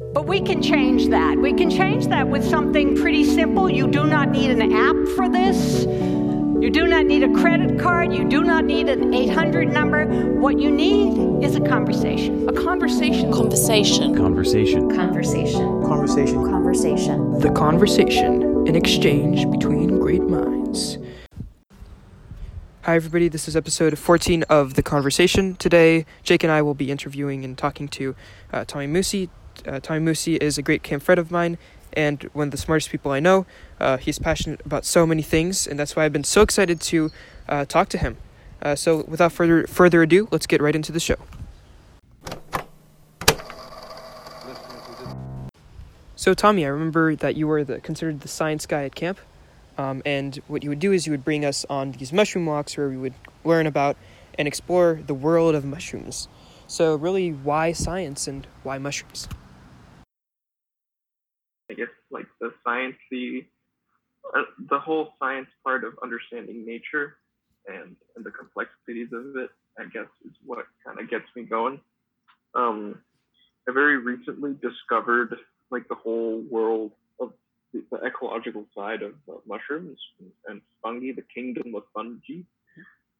But we can change that. We can change that with something pretty simple. You do not need an app for this. You do not need a credit card. You do not need an 800 number. What you need is a conversation. A conversation. Conversation. Conversation. Conversation. Conversation. Conversation. The conversation, an exchange between great minds. Hi, everybody. This is episode 14 of The Conversation. Today, Jake and I will be interviewing and talking to uh, Tomy Musi. Uh, Tomy Musi is a great camp friend of mine and one of the smartest people I know. Uh, he's passionate about so many things, and that's why I've been so excited to uh, talk to him. Uh, so, without further further ado, let's get right into the show. So, Tomy, I remember that you were the, considered the science guy at camp. Um, and what you would do is you would bring us on these mushroom walks where we would learn about and explore the world of mushrooms. So, really, why science and why mushrooms? I guess like the science, the uh, the whole science part of understanding nature and and the complexities of it, I guess, is what kind of gets me going. Um, I very recently discovered like the whole world the, the ecological side of uh, mushrooms and fungi, the kingdom of fungi.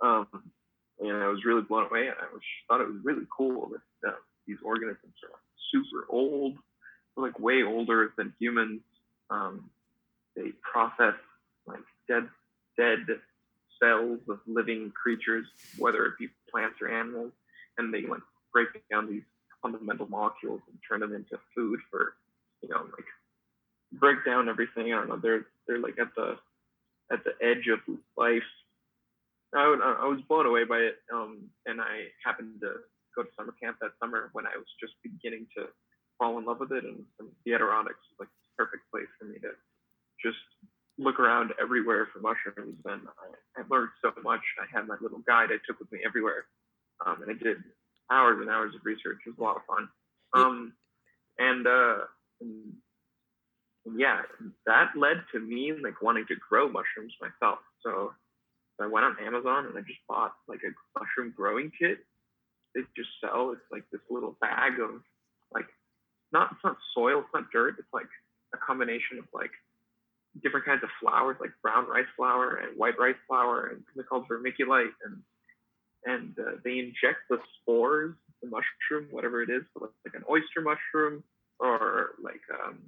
Um, and I was really blown away. And I was, thought it was really cool that uh, these organisms are super old, They're like way older than humans. Um, they process like dead dead cells of living creatures, whether it be plants or animals, and they like break down these fundamental molecules and turn them into food for you know like break down everything. I don't know. They're they're like at the at the edge of life. I, would, I was blown away by it, um, and I happened to go to summer camp that summer when I was just beginning to fall in love with it, and, and the Adirondacks was like the perfect place for me to just look around everywhere for mushrooms. And I, I learned so much. I had my little guide I took with me everywhere, um, and I did hours and hours of research. It was a lot of fun. Um, and, uh, and yeah, that led to me like wanting to grow mushrooms myself. So I went on Amazon and I just bought like a mushroom growing kit. They just sell. It's like this little bag of like not it's not soil, it's not dirt. It's like a combination of like different kinds of flours, like brown rice flour and white rice flour, and something called vermiculite, and and uh, they inject the spores, the mushroom, whatever it is, like, like an oyster mushroom or like um,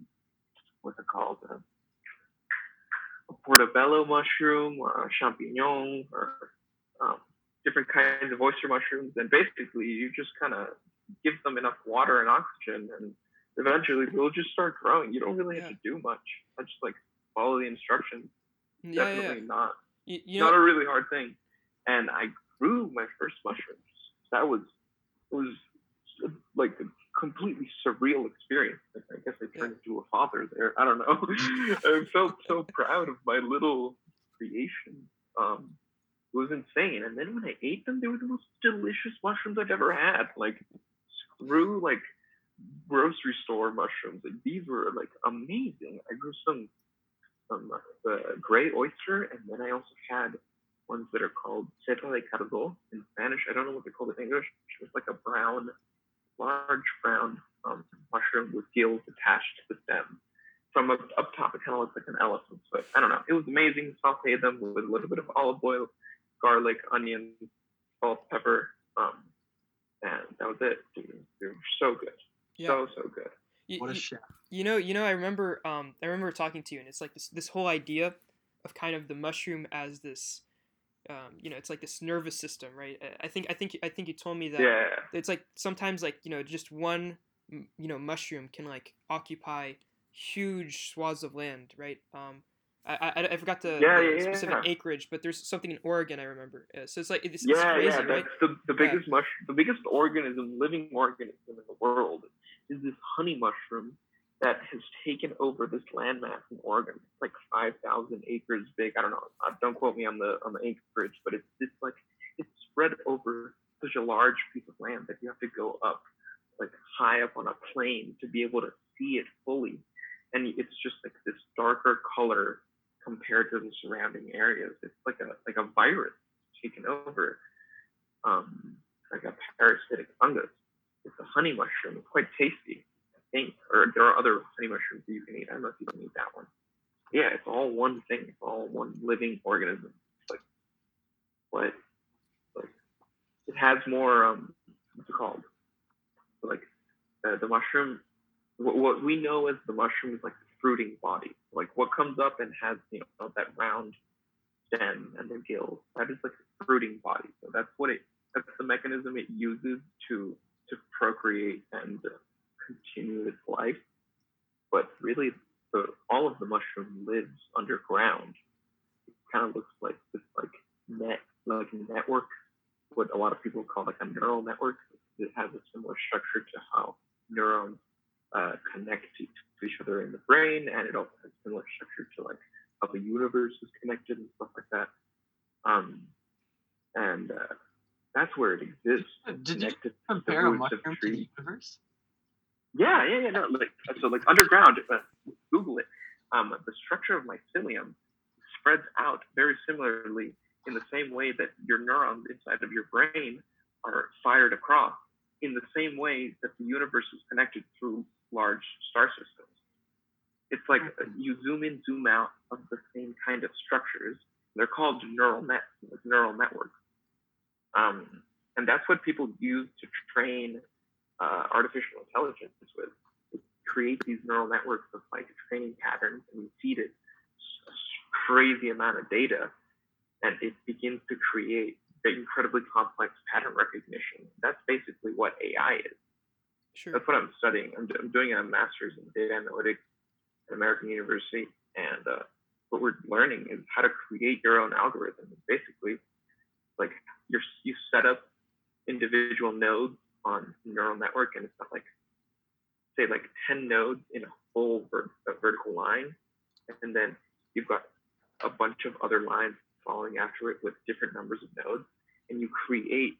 what's it called? A portobello mushroom or champignon or um, different kinds of oyster mushrooms. And basically, you just kind of give them enough water and oxygen, and eventually they'll just start growing. You don't really have to do much. I just like follow the instructions. Yeah, Definitely yeah. not You, you not know, a really hard thing. And I grew my first mushrooms. That was it was like completely surreal experience. I guess I turned into a father there. I don't know. I felt so proud of my little creation. Um, it was insane. And then when I ate them, they were the most delicious mushrooms I've ever had. Like screw like grocery store mushrooms. Like these were like amazing. I grew some some uh, gray oyster, and then I also had ones that are called seta de cardo in Spanish. I don't know what they're called in English. It's like a brown large brown um, mushroom with gills attached to the stem. From up, up top, it kind of looks like an elephant. But I don't know. It was amazing. Sauteed them with a little bit of olive oil, garlic, onion, salt, pepper, um, and that was it. Dude, they were so good, Yeah. so so good. you, What a you- chef. you know, you know, I remember, um, I remember talking to you, and it's like this, this whole idea of kind of the mushroom as this, um, you know, it's like this nervous system, right? I- think, I think, I think you told me that Yeah, it's like sometimes like you know just one you know mushroom can like occupy huge swaths of land right um i i, I forgot the, Yeah, the yeah, specific yeah. acreage but there's something in oregon i remember uh, so it's like it's, it's yeah, crazy yeah. right That's the, the biggest mush, the biggest organism, living organism in the world, is this honey mushroom that has taken over this landmass in Oregon. It's like five thousand acres big. I don't know. Uh, don't quote me on the on the acreage, but it's it's like it's spread over such a large piece of land that you have to go up like high up on a plane to be able to see it fully. And it's just like this darker color compared to the surrounding areas. It's like a like a virus taken over, um, like a parasitic fungus. It's a honey mushroom. It's quite tasty, think, or there are other honey mushrooms that you can eat. I don't know if you can eat that one. Yeah, it's all one thing. It's all one living organism. It's like what? Like it has more. Um, what's it called? Like uh, the mushroom. What, what we know as the mushroom is like the fruiting body. Like what comes up and has you know that round stem and the gills. That is like the fruiting body. So that's what it. That's the mechanism it uses to to procreate and continue its life. But really, the, all of the mushroom lives underground. It kind of looks like this like net, like network, what a lot of people call like a neural network. It has a similar structure to how neurons uh, connect to, to each other in the brain, and it also has a similar structure to like how the universe is connected and stuff like that. Um, and uh, that's where it exists. Did you compare a mushroom to the universe? Yeah, yeah, yeah. No, like so, like underground. Uh, Google it. Um, the structure of mycelium spreads out very similarly in the same way that your neurons inside of your brain are fired across. In the same way that the universe is connected through large star systems. It's like mm-hmm. you zoom in, zoom out of the same kind of structures. They're called neural nets, like neural networks. Um, and that's what people use to train uh, artificial intelligence with. create these neural networks of like training patterns and we feed it a crazy amount of data and it begins to create the incredibly complex pattern recognition. That's basically what AI is. Sure. That's what I'm studying. I'm, I'm doing a master's in data analytics at American University, and uh, what we're learning is how to create your own algorithm. Basically, like you you set up individual nodes on neural network, and it's not like say like 10 nodes in a whole ver- a vertical line, and then you've got a bunch of other lines following after it with different numbers of nodes, and you create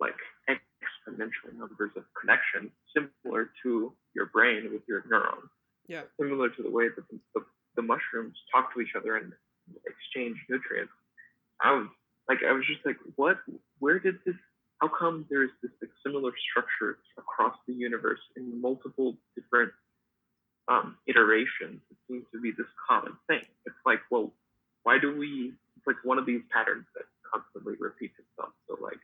like exponential numbers of connections, similar to your brain with your neurons. Yeah. Similar to the way that the, the, the mushrooms talk to each other and exchange nutrients. I was like, I was just like, what? Where did this how come there's this like, similar structure across the universe in multiple different um, iterations? It seems to be this common thing. It's like, well, why do we? It's like one of these patterns that constantly repeats itself. So like,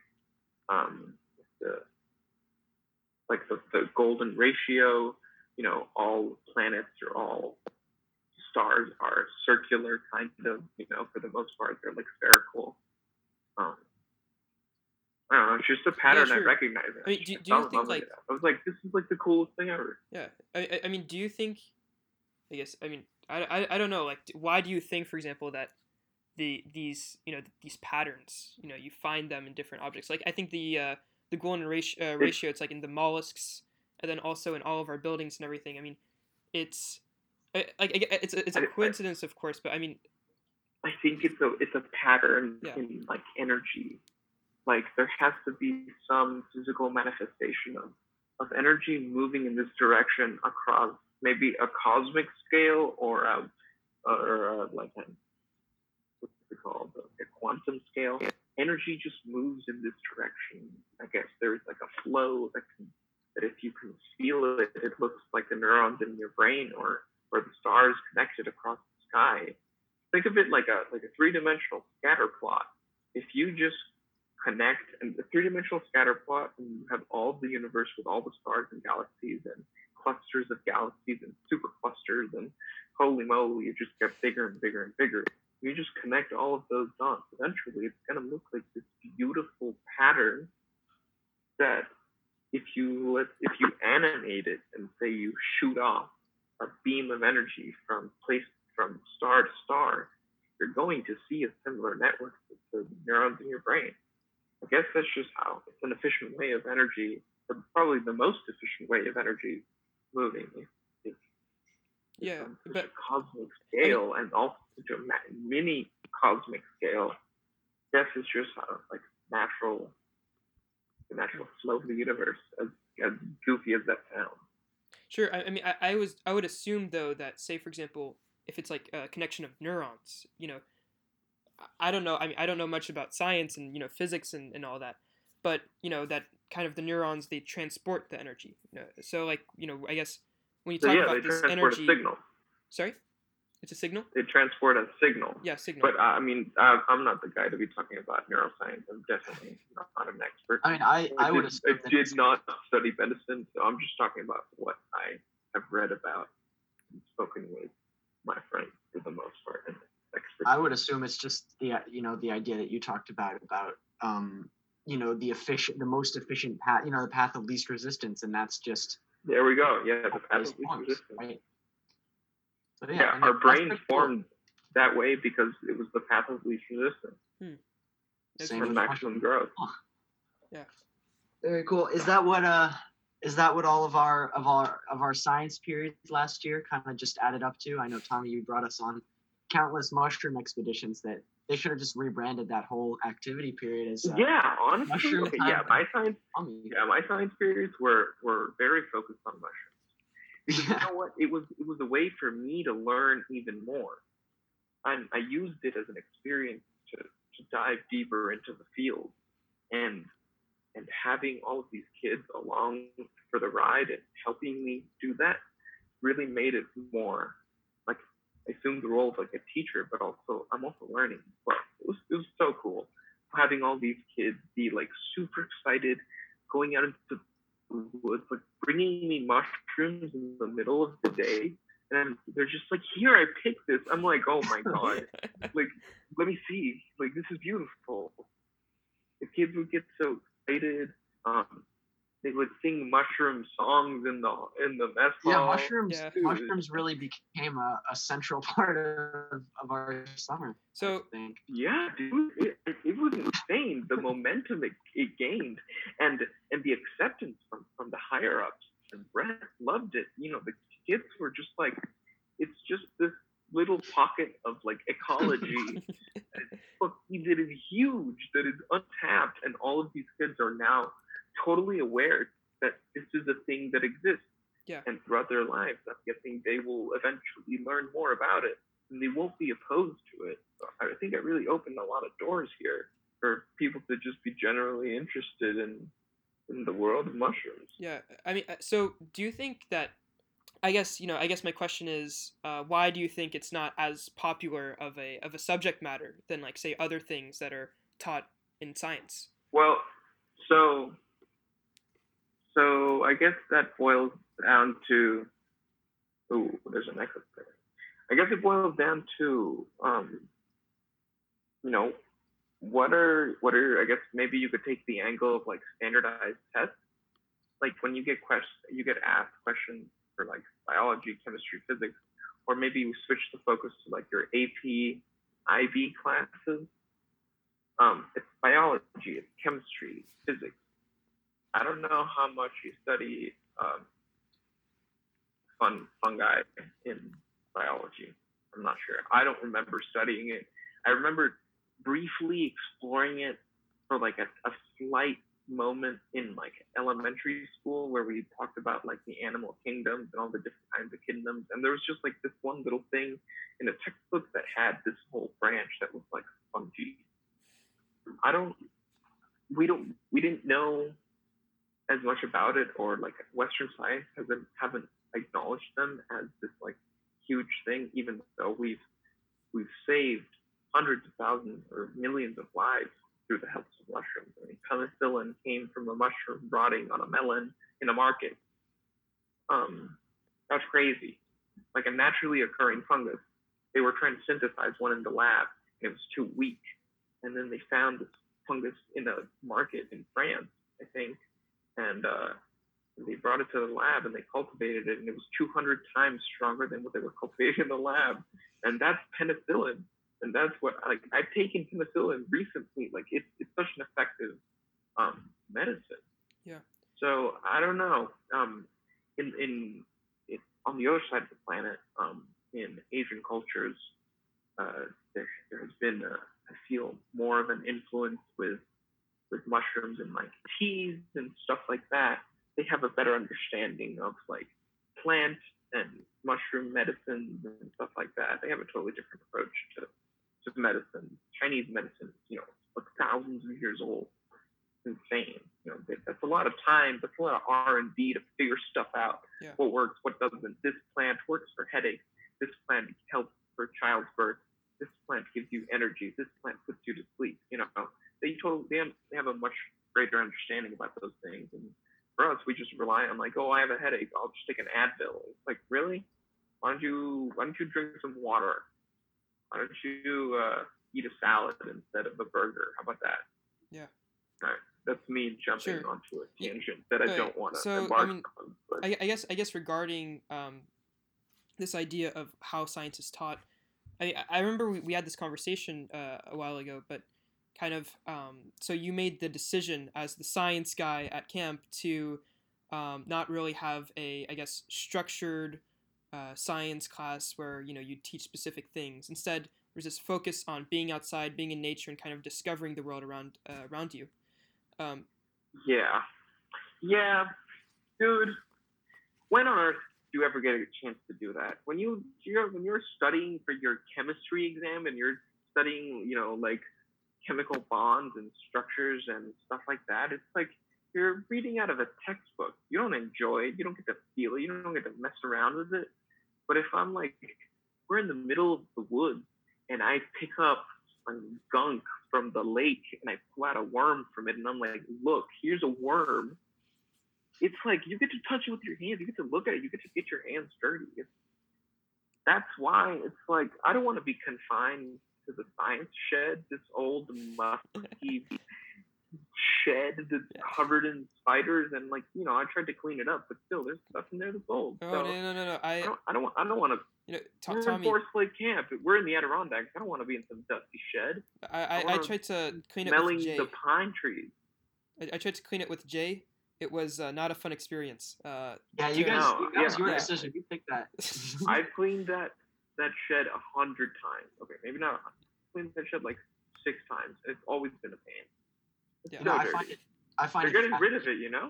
um, the like the, the golden ratio. You know, all planets or all stars are circular, kind of. You know, for the most part, they're like spherical. Um, I don't know. It's just a pattern yeah, sure. I recognize. I mean, do, do you think like I was like, this is like the coolest thing ever. Yeah, I, I mean, do you think? I guess I mean I, I, I don't know. Like, why do you think, for example, that the these you know these patterns you know you find them in different objects? Like, I think the uh, the golden ratio, uh, ratio it's like in the mollusks, and then also in all of our buildings and everything. I mean, it's like it's a, it's a coincidence, of course, but I mean, I think it's a it's a pattern yeah. in like energy like there has to be some physical manifestation of, of energy moving in this direction across maybe a cosmic scale or a, or a, like a what's it called? A quantum scale. Energy just moves in this direction. I guess there's like a flow that can that if you can feel it it looks like the neurons in your brain or or the stars connected across the sky. Think of it like a like a three-dimensional scatter plot. If you just connect and the three-dimensional scatter plot and you have all the universe with all the stars and galaxies and clusters of galaxies and super clusters and holy moly it just gets bigger and bigger and bigger. You just connect all of those dots. Eventually it's going to look like this beautiful pattern that if you let if you animate it and say you shoot off a beam of energy from place from star to star you're going to see a similar network to the neurons in your brain I guess that's just how it's an efficient way of energy, or probably the most efficient way of energy moving. It's, yeah, but cosmic scale I mean, and also such a mini cosmic scale. Guess it's just how like natural, the natural flow of the universe, as as goofy as that sounds. Sure. I, I mean, I, I was I would assume though that say for example, if it's like a connection of neurons, you know, I don't know. I mean, I don't know much about science and you know physics and, and all that, but you know that kind of the neurons they transport the energy. You know? So like you know, I guess when you So talk yeah, about they this transport energy. a signal. Sorry, it's a signal. They transport a signal. Yeah, signal. But uh, I mean, I, I'm not the guy to be talking about neuroscience. I'm definitely not, an expert. I mean, I, I would did, assume I did not study medicine, so I'm just talking about what I have read about and spoken with my friends for the most part. And. I would assume it's just the you know the idea that you talked about about um you know the efficient the most efficient path you know the path of least resistance and that's just There we go. Yeah, the path these of least forms, resistance. right? So, Yeah, I mean, our that's brains cool. formed that way because it was the path of least resistance That's Same for with maximum mushrooms. growth. Very cool. Is that what uh is that what all of our of our of our science periods last year kind of just added up to? I know Tomy, you brought us on countless mushroom expeditions that they should have just rebranded that whole activity period as uh, yeah, honestly, mushroom okay, time. yeah, my science, yeah, my science periods were were very focused on mushrooms. Because you know what? It was it was a way for me to learn even more. And I used it as an experience to, to dive deeper into the field. And and having all of these kids along for the ride and helping me do that really made it more assumed the role of like a teacher, but also I'm also learning. But it was it was so cool having all these kids be like super excited, going out into the woods, like bringing me mushrooms in the middle of the day. And they're just like, here, I picked this. I'm like, oh my god, like, let me see. Like, this is beautiful. The kids would get so excited. Um, they would sing mushroom songs in the in the mess Yeah, hall. mushrooms Yeah. mushrooms really became a, a central part of, of our summer. So I think. Yeah, dude, it, it, it was insane. The momentum it, it gained, and and the acceptance from from the higher ups. And Brett loved it. You know, the kids were just like, it's just this little pocket of like ecology that is huge, that is untapped, and all of these kids are now totally aware that this is a thing that exists. Yeah. And throughout their lives, I'm guessing they will eventually learn more about it, and they won't be opposed to it. So I think it really opened a lot of doors here for people to just be generally interested in in the world of mushrooms. Yeah, I mean, uh, so do you think that? I guess you know. I guess my question is, uh, why do you think it's not as popular of a of a subject matter than like say other things that are taught in science? Well, so so I guess that boils down to ooh, there's an echo there. I guess it boils down to um, you know, what are what are I guess maybe you could take the angle of like standardized tests. Like when you get questions you get asked questions for like biology, chemistry, physics, or maybe you switch the focus to like your AP IB classes. Um, it's biology, it's chemistry, physics. I don't know how much you study um, fun fungi in biology. I'm not sure. I don't remember studying it. I remember briefly exploring it for like a, a slight moment in like elementary school where we talked about like the animal kingdoms and all the different kinds of kingdoms. And there was just like this one little thing in a textbook that had this whole branch that was like fungi. I don't we don't we didn't know as much about it or like Western science hasn't haven't acknowledged them as this like huge thing, even though we've we've saved hundreds of thousands or millions of lives through the help of mushrooms. I mean, penicillin came from a mushroom rotting on a melon in a market. Um, that's crazy. Like a naturally occurring fungus. They were trying to synthesize one in the lab, and it was too weak. And then they found this fungus in a market in France, I think, and uh, they brought it to the lab and they cultivated it, and it was 200 times stronger than what they were cultivating in the lab. And that's penicillin and that's what like I've taken penicillin recently. Like it's it's such an effective um, medicine. Yeah. So I don't know. Um, in in it, on the other side of the planet, um, in Asian cultures, uh, there there has been a, I feel more of an influence with with mushrooms and like teas and stuff like that. They have a better understanding of like plant and mushroom medicines and stuff like that. They have a totally different approach to to medicine. Chinese medicine, you know, like thousands of years old. It's insane. you know that's a lot of time. That's a lot of R and D to figure stuff out. Yeah. What works, what doesn't. This plant works for headaches. This plant helps for childbirth. This plant gives you energy. This plant puts you to sleep. You know, they totally they have, they have a much greater understanding about those things. And for us, we just rely on like, oh, I have a headache. I'll just take an Advil. It's like, really? Why don't you why don't you drink some water? Why don't you uh, eat a salad instead of a burger? How about that? Yeah. All right. That's me jumping Sure. onto a tangent that I don't want to So, I mean, on. But I, I guess I guess regarding um, this idea of how science is taught, I I remember we, we had this conversation uh, a while ago, but kind of um, so you made the decision as the science guy at camp to um, not really have a I guess structured uh, science class where you know you teach specific things. Instead, there's this focus on being outside, being in nature, and kind of discovering the world around uh, around you. Um, yeah, yeah, dude. When on earth do you ever get a chance to do that? When you you're when you're studying for your chemistry exam and you're studying, you know, like chemical bonds and structures and stuff like that, it's like you're reading out of a textbook. You don't enjoy it. You don't get to feel it. You don't get to mess around with it. But if I'm like, we're in the middle of the woods and I pick up some gunk from the lake and I pull out a worm from it and I'm like, look, here's a worm. It's like you get to touch it with your hands. You get to look at it. You get to get your hands dirty. That's why it's like I don't want to be confined to the science shed, this old musty shed that's Yeah. covered in spiders and like you know I tried to clean it up, but still there's stuff in there that's old. oh so no no no no! I I don't I don't want I don't want to. you know To- We're in Tomy. Forest Lake Camp. We're in the Adirondacks. I don't want to be in some dusty shed I, I, I wanna tried to clean it smelling with Jay. the pine trees. I, I tried to clean it with Jay. It was uh, not a fun experience. Uh, Yeah, you guys. No, that was your Yeah. decision. You picked that. I've cleaned that that shed a hundred times. Okay, maybe not. I've cleaned that shed like six times. It's always been a pain. It's Yeah. You so know, I find it. I find They're it. getting rid of it, you know.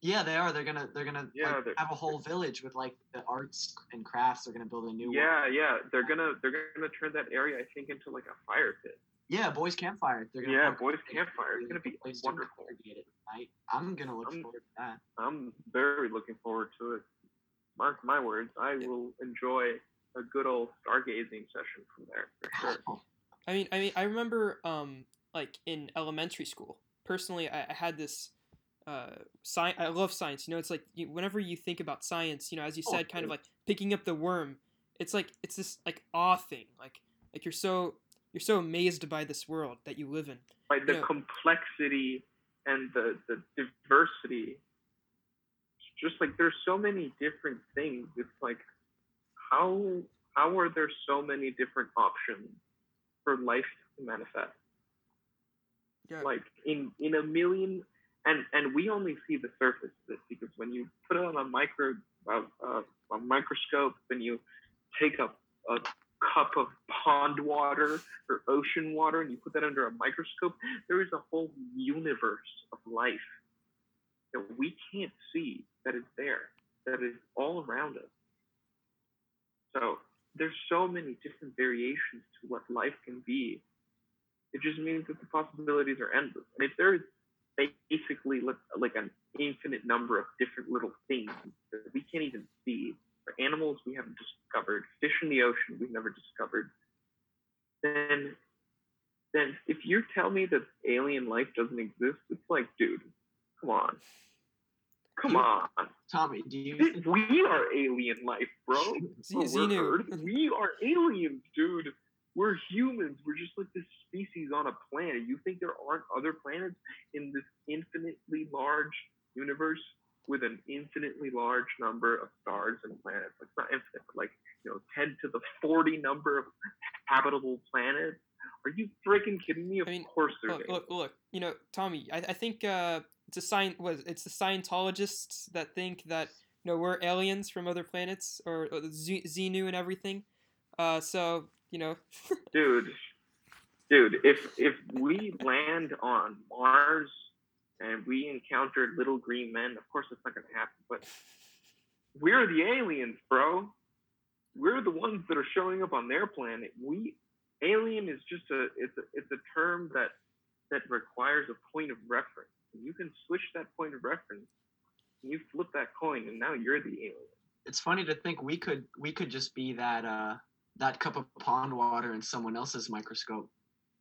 Yeah, they are. They're gonna. They're gonna Yeah, like, they're- have a whole village with like the arts and crafts. They're gonna build a new. one. Yeah, yeah. They're gonna they're gonna turn that area, I think, into like a fire pit. Yeah, boys campfire. They're gonna. Yeah, boys a- campfire. It's gonna be place wonderful. congregate at night. I'm gonna look I'm- forward to that. I'm very looking forward to it. Mark my words, I will enjoy a good old stargazing session from there for sure. I mean, I mean, I remember, um, like in elementary school. Personally, I, I had this. Uh, science. I love science. You know, it's like you, whenever you think about science, you know, as you Oh, said, kind of like picking up the worm. It's like it's this like awe thing. Like like you're so you're so amazed by this world that you live in. By the Yeah. complexity and the, the diversity. Just like there's so many different things. It's like how how are there so many different options for life to manifest? Yeah. like in in a million and and we only see the surface of it because when you put it on a micro uh, uh, a microscope and you take a, a cup of pond water or ocean water and you put that under a microscope there is a whole universe of life that we can't see that is there that is all around us so there's so many different variations to what life can be it just means that the possibilities are endless. And if there's basically like- like an infinite number of different little things that we can't even see, for animals we haven't discovered, fish in the ocean we've never discovered, then then if you tell me that alien life doesn't exist, it's like, dude, come on. Come You- on. Tomy, do you? We are alien life, bro. Z- Oh, we're Xenu. We are aliens, dude. We're humans. We're just like this species on a planet. You think there aren't other planets in this infinitely large universe with an infinitely large number of stars and planets? Like not infinite, but like you know, ten to the forty number of habitable planets. Are you freaking kidding me? Of I mean, course there's Look, look, look. You know, Tomy. I, I think uh, it's a sign. Was it's the Scientologists that think that you know we're aliens from other planets or, or Xenu and everything. Uh, so you know, dude dude if if we land on mars and we encountered little green men of course it's not going to happen but we're the aliens bro we're the ones that are showing up on their planet we alien is just a it's a it's a term that that requires a point of reference You can switch that point of reference. And you flip that coin, and now you're the alien. It's funny to think we could we could just be that uh that cup of pond water in someone else's microscope.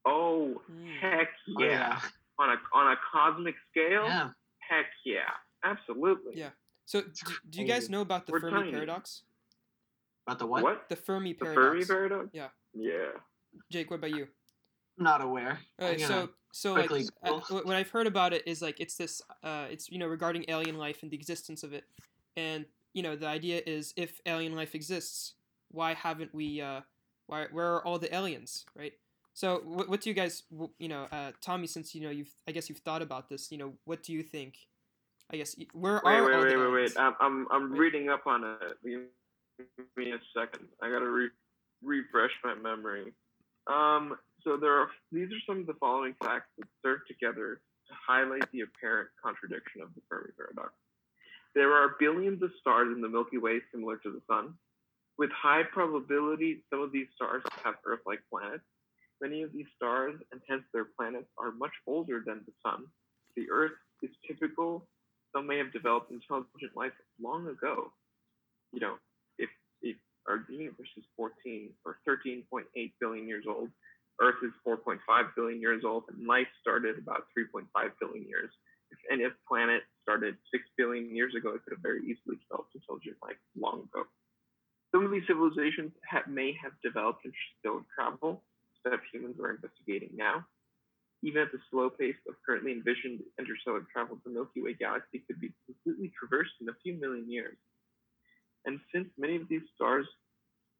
Oh Mm. heck Oh, yeah! On a on a cosmic scale, Yeah. heck yeah, absolutely. Yeah. So, do, do you guys know about the We're Fermi tiny. paradox? About the what? What? The Fermi The paradox. Fermi paradox? Yeah. Yeah. Jake, what about you? Not aware. Okay, so so like quickly Google. wh- what I've heard about it is like it's this uh it's you know regarding alien life and the existence of it, and you know the idea is if alien life exists, why haven't we uh why where are all the aliens right? So what what do you guys you know uh Tomy since you know you've I guess you've thought about this you know what do you think? I guess where Wait, are wait, all wait, the wait, wait. I'm I'm, I'm reading up on it. Give me a second. I gotta re- refresh my memory. Um. So there are these are some of the following facts that serve together to highlight the apparent contradiction of the Fermi paradox. There are billions of stars in the Milky Way similar to the Sun. With high probability, some of these stars have Earth-like planets. Many of these stars, and hence their planets, are much older than the Sun. The Earth is typical. Some may have developed intelligent life long ago. You know, if, if our universe is 14 or 13.8 billion years old, Earth is 4.5 billion years old, and life started about 3.5 billion years. If any planet started 6 billion years ago, it could have very easily developed intelligent life long ago. Some of these civilizations may have developed interstellar travel that humans are investigating now. Even at the slow pace of currently envisioned interstellar travel, the Milky Way galaxy could be completely traversed in a few million years. And since many of these stars,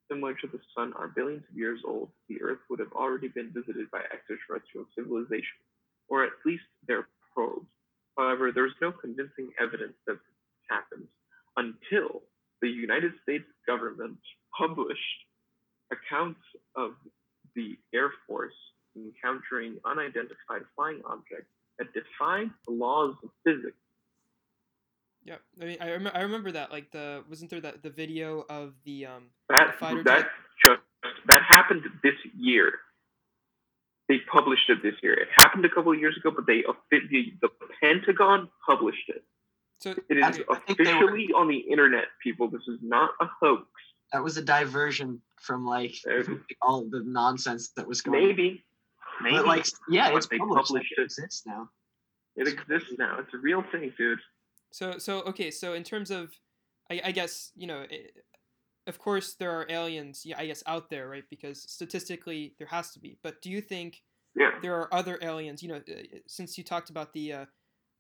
similar to the Sun, are billions of years old, the Earth would have already been visited by extraterrestrial civilizations, or at least their probes. However, there is no convincing evidence that this happened until the United States government published accounts of the Air Force encountering unidentified flying objects that defied the laws of physics. Yeah, I mean I, rem- I remember that like the wasn't there that the video of the um That fighter that just that happened this year. They published it this year. It happened a couple of years ago, but they the, the Pentagon published it. So It is I think they were- officially on the internet, people. This is not a hoax. That was a diversion from like all the nonsense that was going. on. Maybe, maybe But like, yeah, But it's they published. published It it. exists now. it exists now. It's a real thing, dude. So so okay, so in terms of, I, I guess you know, i of course there are aliens, yeah, I guess out there, right? Because statistically there has to be. But do you think Yeah. there are other aliens? You know, uh, since you talked about the uh,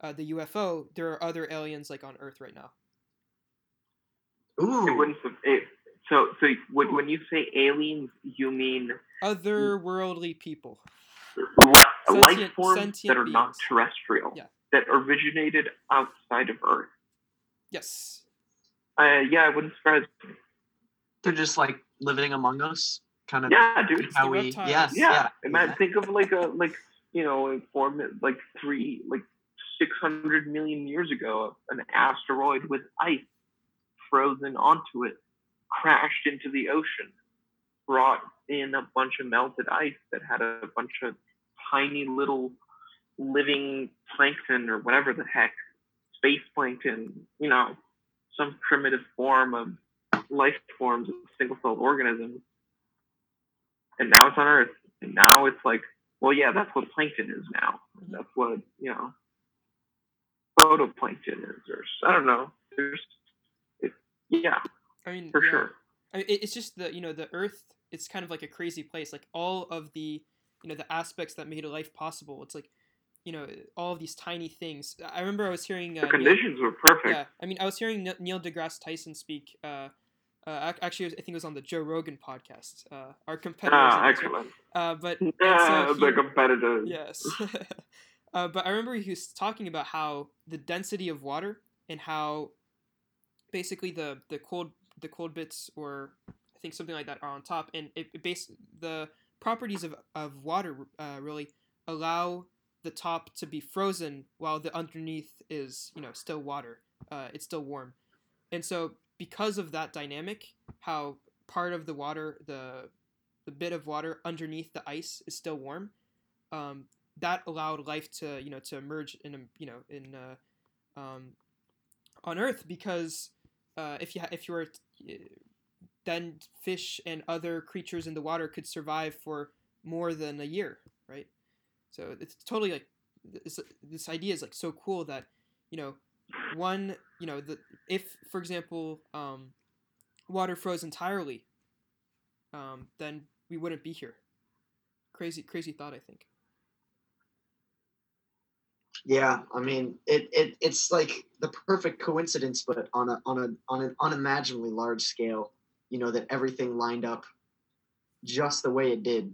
uh, the UFO, there are other aliens like on Earth right now. Ooh, It wouldn't. It, so, so when, when you say aliens, you mean Otherworldly people. li- life Sentient- forms sentient that are not terrestrial, Yeah. that originated outside of Earth. Yes. Uh, yeah, I wouldn't surprise me. they're just like living among us, kind of. Yeah, dude. How the we, reptiles. yeah, Yeah, yeah. and man, think of like a like you know a form like three like six hundred million years ago, an asteroid with ice frozen onto it crashed into the ocean, brought in a bunch of melted ice that had a bunch of tiny little living plankton or whatever the heck, space plankton, you know, some primitive form of life forms of single-celled organisms and now it's on Earth, and now it's like, well, yeah, that's what plankton is now. Mhm. That's what you know, photoplankton is, I don't know. There's, it, yeah, I mean, for yeah. sure. I mean, it's just the you know the Earth. It's kind of like a crazy place. Like all of the you know the aspects that made life possible. It's like you know all of these tiny things. I remember I was hearing uh, The Neil- conditions were perfect. yeah, I mean I was hearing Neil deGrasse Tyson speak. Uh, uh, actually, I think it was on the Joe Rogan podcast. Uh, our competitors. Ah, excellent. Uh, but Yeah, so the competitors. Yes. uh, but I remember he was talking about how the density of water and how basically the the cold the cold bits or I think something like that are on top, and it, it base the properties of of water uh, really allow the top to be frozen while the underneath is you know still water. Uh, it's still warm, and so because of that dynamic, how part of the water the the bit of water underneath the ice is still warm. Um, that allowed life to you know to emerge in a, you know in uh, um, on Earth because uh, if you if you were then fish and other creatures in the water could survive for more than a year, right? So it's totally like this, this idea is like so cool that you know one you know the if for example um, water froze entirely, um, then we wouldn't be here. Crazy crazy thought, I think. Yeah, I mean, it, it it's like the perfect coincidence, but on a on a on an unimaginably large scale. You know that everything lined up just the way it did,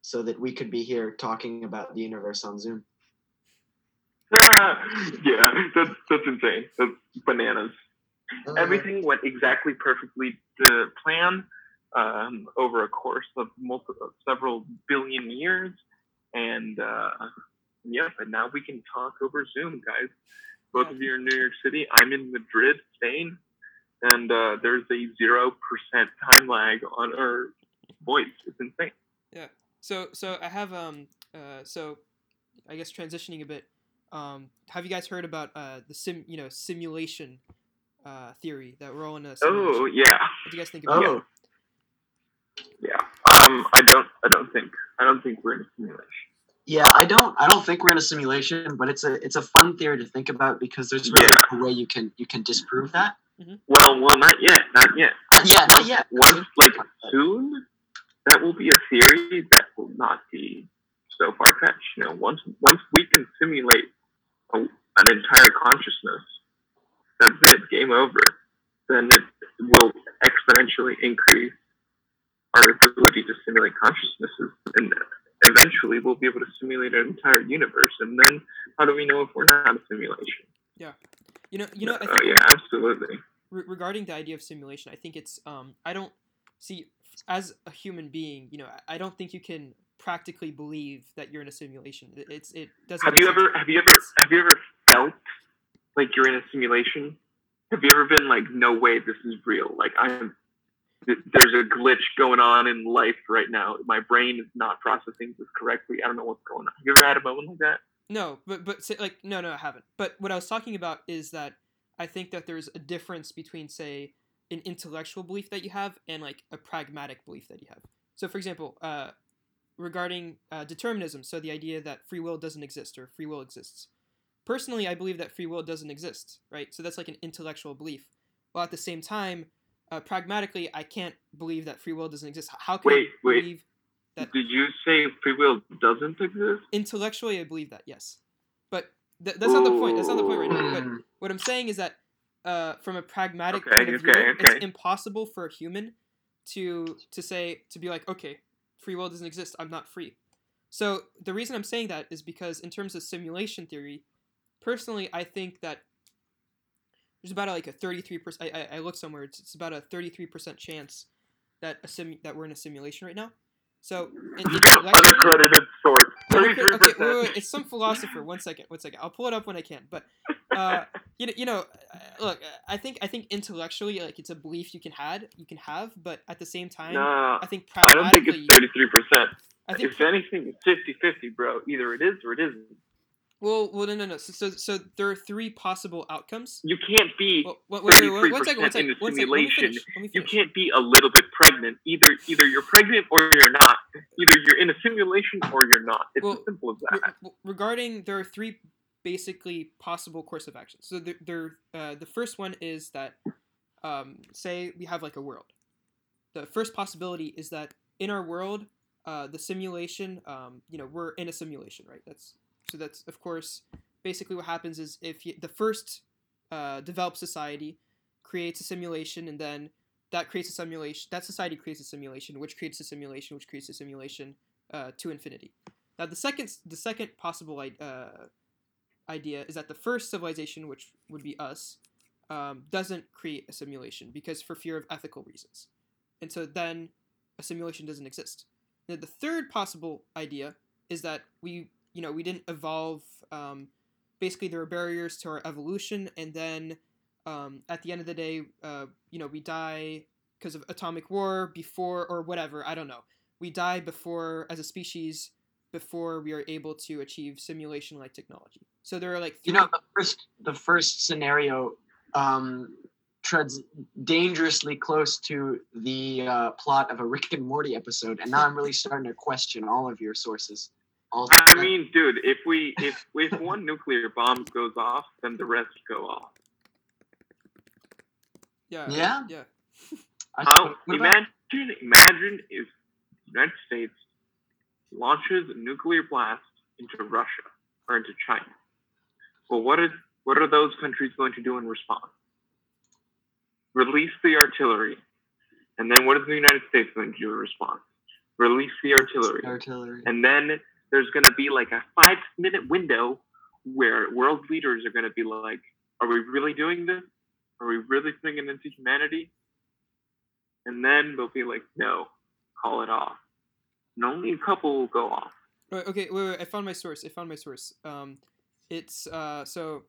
so that we could be here talking about the universe on Zoom. yeah, that's that's insane. That's bananas. Uh, Everything went exactly perfectly to plan um, over a course of multiple, several billion years, and uh, Yep, and now we can talk over Zoom, guys. Both of you are in New York City. I'm in Madrid, Spain, and uh, there's a zero percent time lag on our voice. It's insane. Yeah. So so I have um uh so I guess transitioning a bit. Um, have you guys heard about uh the sim you know simulation uh theory that we're all in a simulation? Oh yeah. What do you guys think about Oh, Yeah. Um, I don't. I don't think. I don't think we're in a simulation. Yeah. I don't. I don't think we're in a simulation, but it's a it's a fun theory to think about because there's really Yeah. no way you can you can disprove that. Well, well, not yet. Not yet. Uh, yeah, not yet. Once, like soon, that will be a theory that will not be so far fetched. You know, once once we can simulate a, an entire consciousness, that's it. Game over. Then it will exponentially increase our ability to simulate consciousnesses, and eventually we'll be able to simulate an entire universe. And then, how do we know if we're not a simulation? Yeah, you know you know I Uh, yeah, absolutely. re- regarding the idea of simulation, I think it's um I don't see as a human being, you know, I- don't think you can practically believe that you're in a simulation. It- It's it doesn't. Have you sense. ever have you ever have you ever felt like you're in a simulation? Have you ever been like, no way, this is real? Like I'm there's a glitch going on in life right now. My brain is not processing this correctly. I don't know what's going on. You ever had a moment like that? No, but but say, like no no I haven't. But what I was talking about is that I think that there's a difference between say an intellectual belief that you have and like a pragmatic belief that you have. So for example, uh, regarding uh, determinism, so the idea that free will doesn't exist or free will exists. Personally, I believe that free will doesn't exist, right? So that's like an intellectual belief. While at the same time, uh, pragmatically, I can't believe that free will doesn't exist. How can Wait, I wait. believe That- Did you say free will doesn't exist? intellectually? I believe that, yes. But th- that's not the point. That's not the point right now. But what I'm saying is that uh, from a pragmatic Okay, point of view, okay, it's impossible for a human to to say to be like, okay, free will doesn't exist. I'm not free. So the reason I'm saying that is because in terms of simulation theory, personally, I think that there's about like a 33 percent. I, I I looked somewhere. It's, it's about a 33 percent chance that a sim that we're in a simulation right now. So in, Unaccredited source. Okay, okay, wait, wait, wait, it's some philosopher. One second, one second. I'll pull it up when I can. But uh, you know, you know, uh, look, uh, I think I think intellectually, like it's a belief you can had, you can have, but at the same time, No, I think I don't think it's thirty-three percent. I think If anything, it's 50-50, bro. Either it is or it isn't. Well, well, no, no, no. So, so, so there are three possible outcomes. You can't be Well, wait, wait, wait, wait, one second, one 33% in the one second. Let me simulation. finish. Let me you can't be a little bit pregnant. Either either you're pregnant or you're not. Either you're in a simulation or you're not. It's Well, as simple as that. re- regarding there are three basically possible course of action so there, there uh, the first one is that um, say we have like a world the first possibility is that in our world uh, the simulation um, you know we're in a simulation right that's so that's of course basically what happens is if you, the first uh, developed society creates a simulation and then that creates a simulation that society creates a simulation which creates a simulation which creates a simulation uh, to infinity now, the second the second possible uh, idea is that the first civilization, which would be us, um, doesn't create a simulation because for fear of ethical reasons, and so then a simulation doesn't exist. Now, the third possible idea is that we you know we didn't evolve. Um, basically, there are barriers to our evolution, and then um, at the end of the day, uh, you know, we die because of atomic war before or whatever. I don't know. We die before as a species before we are able to achieve simulation like technology. So there are like you know the first the first scenario um, treads dangerously close to the uh, plot of a Rick and Morty episode, and now I'm really starting to question all of your sources. All I mean, dude, if we if if one nuclear bomb goes off, then the rest go off. Yeah. Yeah? Yeah. I- How what about- imagine imagine if the United States launches a nuclear blast into Russia or into China. Well, what is what are those countries going to do in response? Release the artillery, and then what is the United States going to do in response? Release the artillery, artillery. and then there's going to be like a five minute window where world leaders are going to be like, "Are we really doing this? Are we really it into humanity?" And then they'll be like, "No, call it off." And only a couple will go off. Wait, okay, wait, wait, I found my source. I found my source. Um, it's uh, so.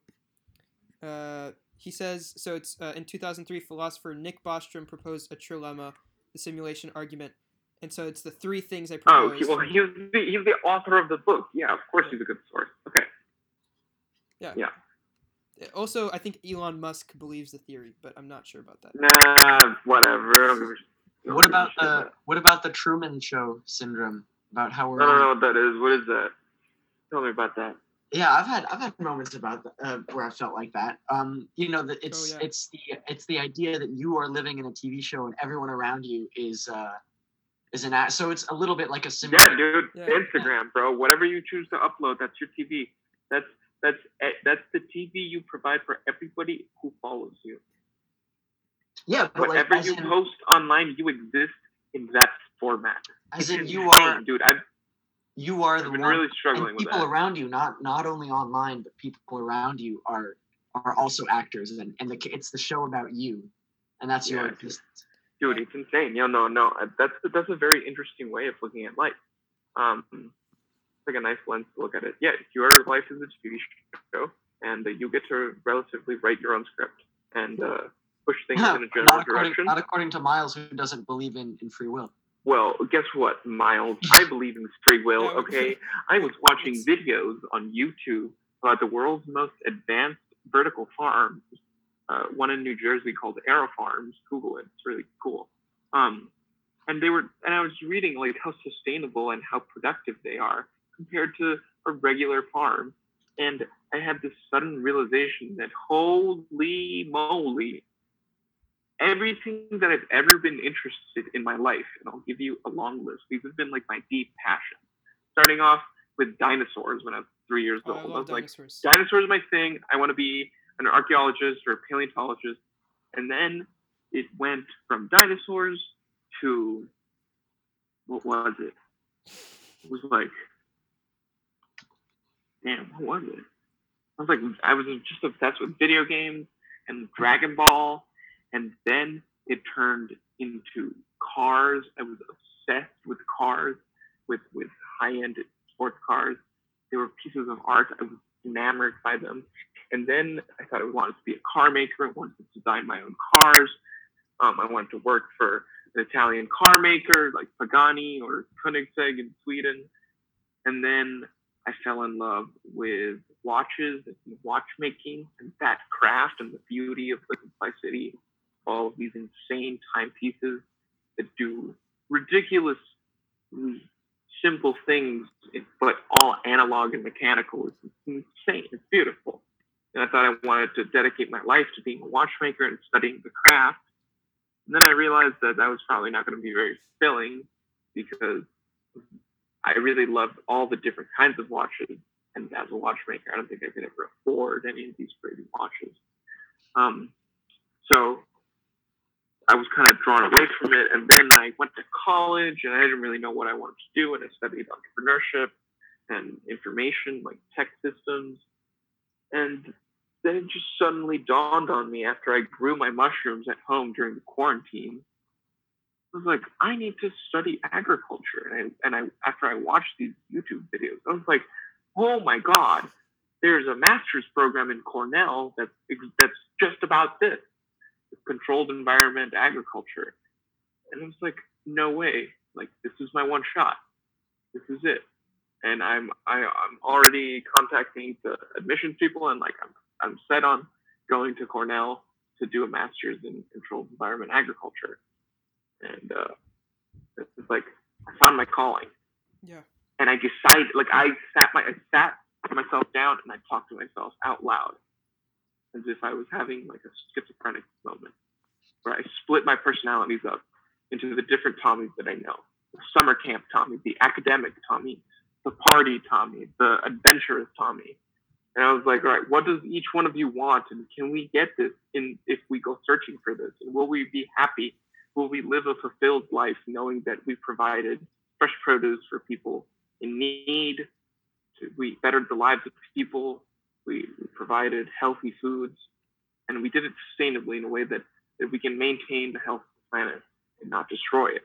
Uh, he says so. It's uh, in 2003, philosopher Nick Bostrom proposed a trilemma, the simulation argument, and so it's the three things I propose. Oh, proposed. he, well, he's the, he's the author of the book. Yeah, of course he's a good source. Okay. Yeah. Yeah. Also, I think Elon Musk believes the theory, but I'm not sure about that. Nah, whatever. What about the what about the Truman Show syndrome? About how we're I don't know what that is. What is that? Tell me about that. yeah i've had i've had moments about th- uh, where i felt like that um you know that it's yeah. it's the it's the idea that you are living in a tv show and everyone around you is uh is an act so it's a little bit like a Yeah, dude. Yeah. Instagram, bro. Whatever you choose to upload, that's your TV. That's that's eh, that's the TV you provide for everybody who follows you. yeah but Whatever as you in, post online, you exist in that format. as It's in you insane, are dude. I've, you are the I've been one really and struggling with people that. around you not not only online but people around you are are also actors and and the it's the show about you and that's your Yeah. existence dude it's insane. Yeah no no uh, that's that's a very interesting way of looking at life. Um it's like a nice lens to look at it. Yeah if your life is a tv show and uh, you get to relatively write your own script and uh push things in a general not according, direction. not according to miles who doesn't believe in, in free will. Well guess what miles? I believe in free will okay? i was watching videos on youtube about the world's most advanced vertical farms uh, one in New Jersey called Aero Farms. Google it; it's really cool. Um, and they were, and I was reading like how sustainable and how productive they are compared to a regular farm. And I had this sudden realization that holy moly, everything that I've ever been interested in my life, and I'll give you a long list. These have been like my deep passion. Starting off with dinosaurs when I was three years Oh, old. I I was love like, dinosaurs. dinosaurs are my thing. I want to be an archaeologist or a paleontologist. And then it went from dinosaurs to what was it? It was like, damn, what was it? I was like, I was just obsessed with video games and Dragon Ball, and then it turned into cars. I was obsessed with cars, with with high end sports cars. They were pieces of art. I was enamored by them. And then I thought I wanted to be a car maker. I wanted to design my own cars. Um, I wanted to work for an Italian car maker like Pagani or Koenigsegg in Sweden. And then I fell in love with watches and watchmaking and that craft and the beauty of the complexity all of these insane timepieces that do ridiculously simple things, but all analog and mechanical. It's insane. It's beautiful. And I thought I wanted to dedicate my life to being a watchmaker and studying the craft. And then I realized that that was probably not going to be very fulfilling because I really loved all the different kinds of watches. And as a watchmaker, I don't think I could ever afford any of these crazy watches. Um, so I was kind of drawn away from it. And then I went to college and I didn't really know what I wanted to do. And I studied entrepreneurship and information, like tech systems. And then it just suddenly dawned on me after I grew my mushrooms at home during the quarantine. I was like, I need to study agriculture. And I, and I after I watched these YouTube videos, I was like, oh my God, there's a master's program in Cornell that's that's just about this controlled environment agriculture. And I was like, no way. Like, this is my one shot. This is it. And I'm I, I'm already contacting the admissions people, and like I'm I'm set on going to Cornell to do a master's in controlled environment agriculture, and uh, it's like I found my calling. Yeah. And I decided, like I sat my I sat myself down and I talked to myself out loud, as if I was having like a schizophrenic moment, where I split my personalities up into the different Tommies that I know: the summer camp Tomy, the academic Tomy, the party Tomy, the adventurous Tomy. And I was like, all right, what does each one of you want? And can we get this in if we go searching for this? And will we be happy? Will we live a fulfilled life knowing that we provided fresh produce for people in need? We bettered the lives of people. We, provided healthy foods. And we did it sustainably in a way that, that we can maintain the health of the planet and not destroy it.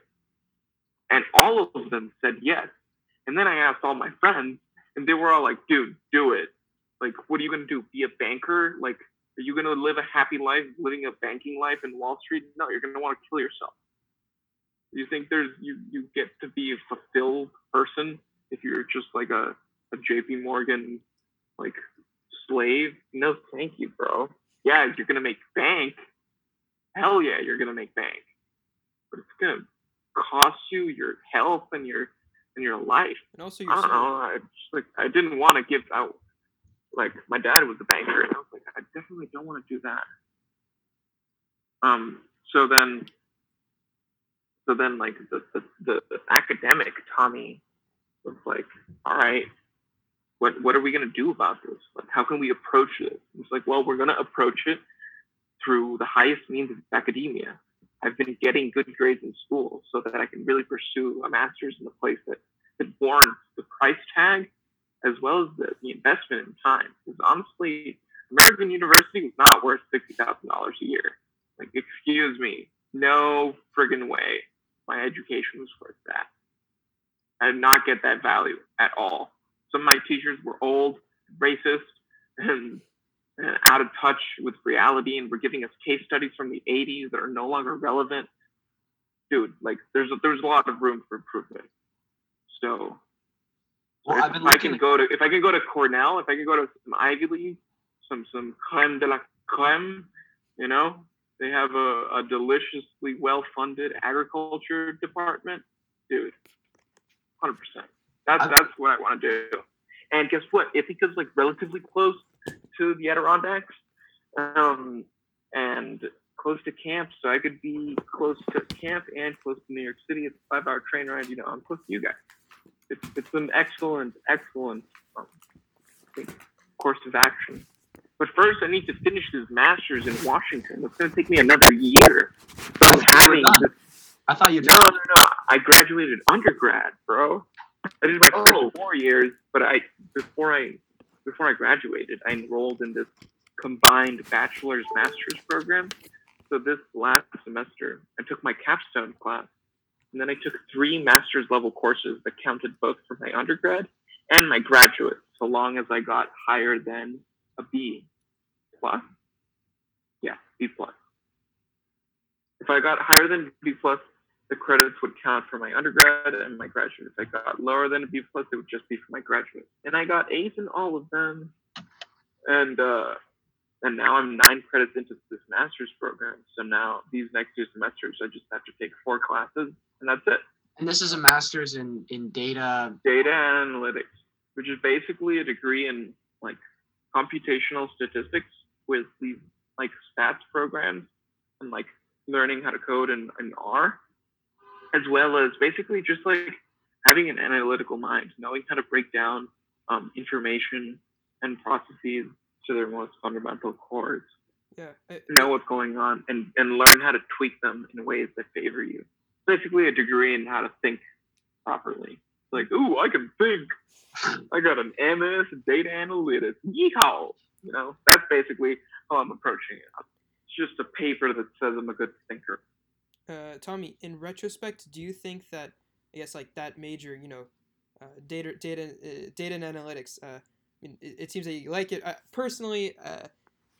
And all of them said yes. And then I asked all my friends, and they were all like, dude, do it. Like, what are you going to do? Be a banker? Like, are you going to live a happy life living a banking life in Wall Street? No, you're going to want to kill yourself. You think there's you you get to be a fulfilled person if you're just like a, a JP Morgan like slave? No, thank you, bro. Yeah, you're gonna make bank. Hell yeah, you're gonna make bank. But it's gonna cost you your health and your and your life. And also I don't know. I just like I didn't want to give out. Like my dad was a banker, and I was like, I definitely don't want to do that. Um. So then, so then, like the the, the, academic Tomy was like, all right, what what are we gonna do about this? Like, how can we approach it? It's like, well, we're gonna approach it through the highest means of academia. I've been getting good grades in school so that I can really pursue a master's in a place that, that warrants the price tag as well as the, the investment in time. Because honestly, American University was not worth sixty thousand dollars a year. Like, excuse me, no friggin' way. My education was worth that. I did not get that value at all. Some of my teachers were old, racist, and out of touch with reality and were giving us case studies from the 80s that are no longer relevant. Dude, like there's a, there's a lot of room for improvement. So, Well, if I've been I can go to if I can go to Cornell, if I can go to some Ivy League, some some creme de la creme, you know, they have a, a deliciously well funded agriculture department, dude. Hundred percent. That's I've- that's what I want to do. And guess what? If it goes like relatively close to the Adirondacks, um, and close to camp, so I could be close to camp and close to New York City. It's a five-hour train ride. You know, I'm close to you guys. It's it's an excellent, excellent um, course of action. But first, I need to finish this master's in Washington. It's going to take me another year. So I'm having this I thought you no, no, no. I graduated undergrad, bro. I did my Oh. first four years, but I before I before I graduated, I enrolled in this combined bachelor's master's program. So this last semester, I took my capstone class, and then I took three master's level courses that counted both for my undergrad and my graduate, so long as I got higher than a B plus. Yeah, B plus. If I got higher than B plus, the credits would count for my undergrad and my graduate. If I got lower than a B plus, it would just be for my graduate. And I got A's in all of them. And uh, and now I'm nine credits into this master's program. So now these next two semesters, I just have to take four classes, and that's it. and this is a master's in in data. Data analytics, which is basically a degree in like computational statistics with these like stats programs and like learning how to code in, in R, as well as basically just like having an analytical mind, knowing how to break down um, information and processes to their most fundamental cores, Yeah. I- know what's going on, and, and learn how to tweak them in ways that favor you. Basically, a degree in how to think properly. Like, ooh, I can think. I got an MS in data analytics. Yeehaw! You know, that's basically how I'm approaching it. It's just a paper that says I'm a good thinker. Uh, Tomy, in retrospect, do you think that I guess like that major, you know, uh, data, data, uh, data and analytics? Uh, I mean, it, it seems that you like it. Uh, personally, uh,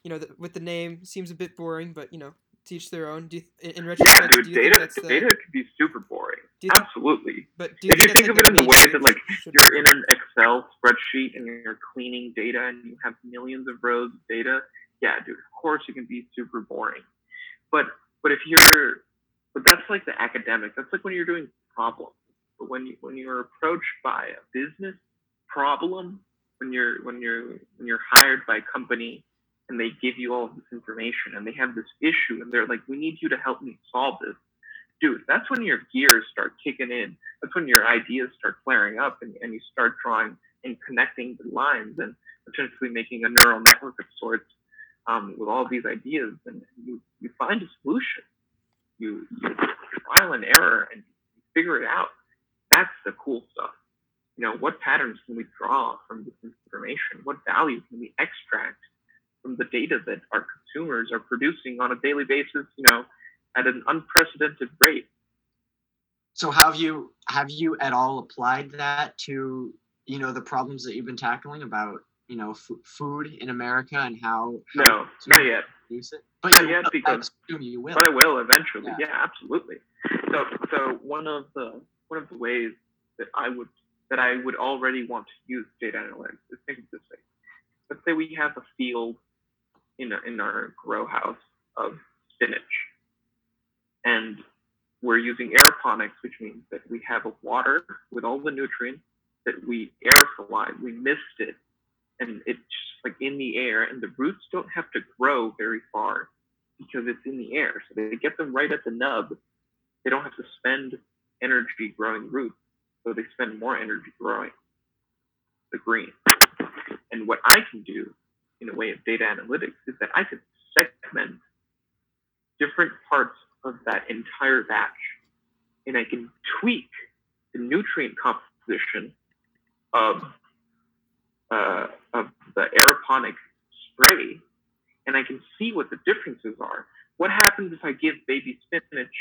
you know, the, with the name, seems a bit boring, but you know, teach their own. Do you, in, in Yeah, retrospect, dude, do you data think that's the, data can be super boring. think, Absolutely. but do you If you think, think of that's it in the way that like you're in an Excel spreadsheet and you're cleaning data and you have millions of rows of data, yeah, dude, of course it can be super boring. But but if you're but that's like the academic. That's like when you're doing problems. But when you when you're approached by a business problem, when you're when you're when you're hired by a company and they give you all of this information and they have this issue and they're like, We need you to help me solve this. Dude, that's when your gears start kicking in. That's when your ideas start flaring up and, and you start drawing and connecting the lines and potentially making a neural network of sorts um, with all these ideas and you, you find a solution. You, you trial and error and figure it out. That's the cool stuff. You know, what patterns can we draw from this information? What value can we extract from the data that our consumers are producing on a daily basis, you know, at an unprecedented rate? So have you have you at all applied that to you know the problems that you've been tackling about you know f- food in America and how, how No, not yet. Produce it? But Not you yet, will. I because- assume you will. But I will eventually. Yeah. Yeah. absolutely. So, so one of the one of the ways that I would that I would already want to use data analytics is think of this way. Let's say we have a field in a, in our grow house of spinach, and we're using aeroponics, which means that we have a water with all the nutrients that we aerosolized, we mist it, and it's just like in the air, and the roots don't have to grow very far because it's in the air. So they get them right at the nub. They don't have to spend energy growing roots, so they spend more energy growing the green. And what I can do in a way of data analytics is that I can segment different parts of that entire batch, and I can tweak the nutrient composition of uh, of the aeroponic spray and I can see what the differences are. What happens if I give baby spinach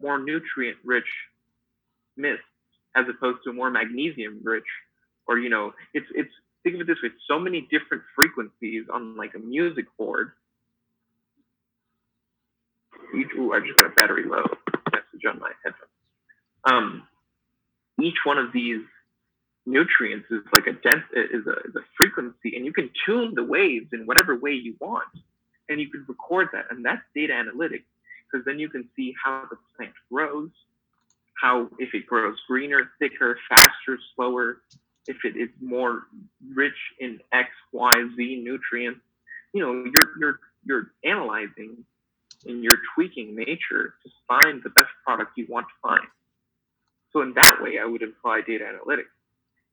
more nutrient rich mist as opposed to more magnesium rich? Or, you know, it's, it's, think of it this way, so many different frequencies on like a music board. Each, ooh, I just got a battery low message on my headphones. Um, each one of these nutrients is like a dense is a, is a frequency and you can tune the waves in whatever way you want and you can record that and that's data analytics because then you can see how the plant grows how if it grows greener thicker faster slower if it is more rich in x y z nutrients. You know you're you're you're analyzing and you're tweaking nature to find the best product you want to find. So in that way i would imply data analytics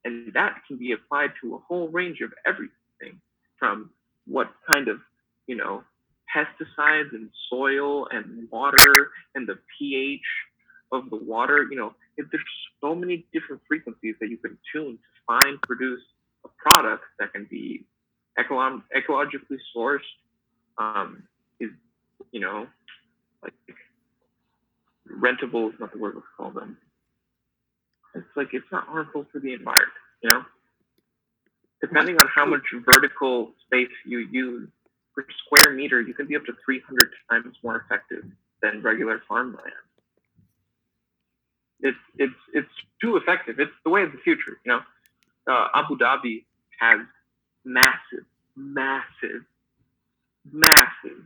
and that can be applied to a whole range of everything from what kind of, you know, pesticides and soil and water and the pH of the water. You know, if there's so many different frequencies that you can tune to find, produce a product that can be ecolog- ecologically sourced, um, is, you know, like rentable is not the word let's call them it's like it's not harmful for the environment, you know? Depending on how much vertical space you use per square meter, you can be up to 300 times more effective than regular farmland. It's it's it's too effective. It's the way of the future, you know. Uh, Abu Dhabi has massive, massive, massive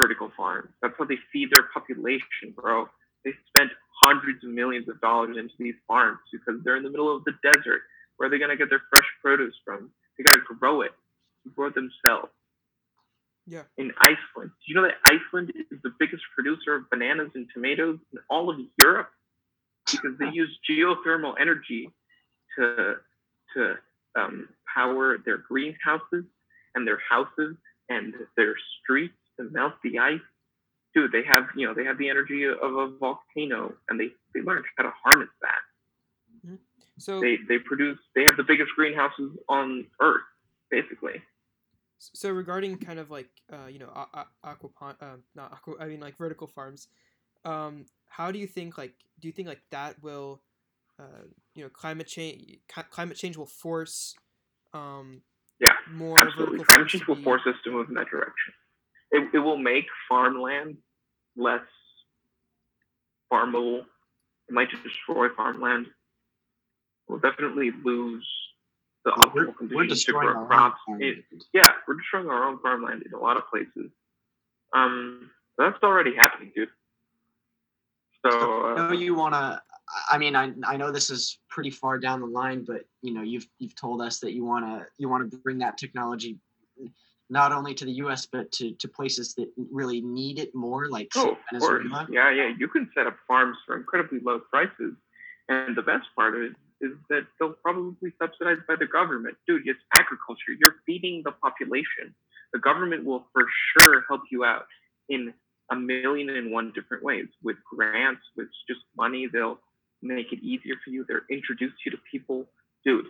vertical farms. That's how they feed their population, bro. They spent hundreds of millions of dollars into these farms because they're in the middle of the desert. Where are they going to get their fresh produce from? They got to grow it, grow it themselves. Yeah. In Iceland, do you know that Iceland is the biggest producer of bananas and tomatoes in all of Europe because they use geothermal energy to to um, power their greenhouses and their houses and their streets to melt the ice dude, they have you know they have the energy of a volcano, and they they learned how to harness that. So They they produce they have the biggest greenhouses on Earth, basically. so regarding kind of like uh, you know aquapon uh, not aqua I mean like vertical farms, um, how do you think like do you think like that will, uh, you know climate change climate change will force, um, Yeah, more Absolutely, climate change will force us to move in that direction. It, it will make farmland less farmable. It might destroy farmland. We'll definitely lose the Well, we're- optimal we're conditions to destroying grow our crops. It, yeah, we're destroying our own farmland in a lot of places. Um, that's already happening, dude. So, I know uh, you want to. I mean, I I know this is pretty far down the line, but you know, you've you've told us that you want to you want to bring that technology not only to the U.S. but to to places that really need it more, like Oh. Venezuela. Yeah, yeah. You can set up farms for incredibly low prices. And the best part of it is that they'll probably be subsidized by the government. Dude, it's agriculture. You're feeding the population. The government will for sure help you out in a million and one different ways with grants, with just money. They'll make it easier for you. They'll introduce you to people. Dude,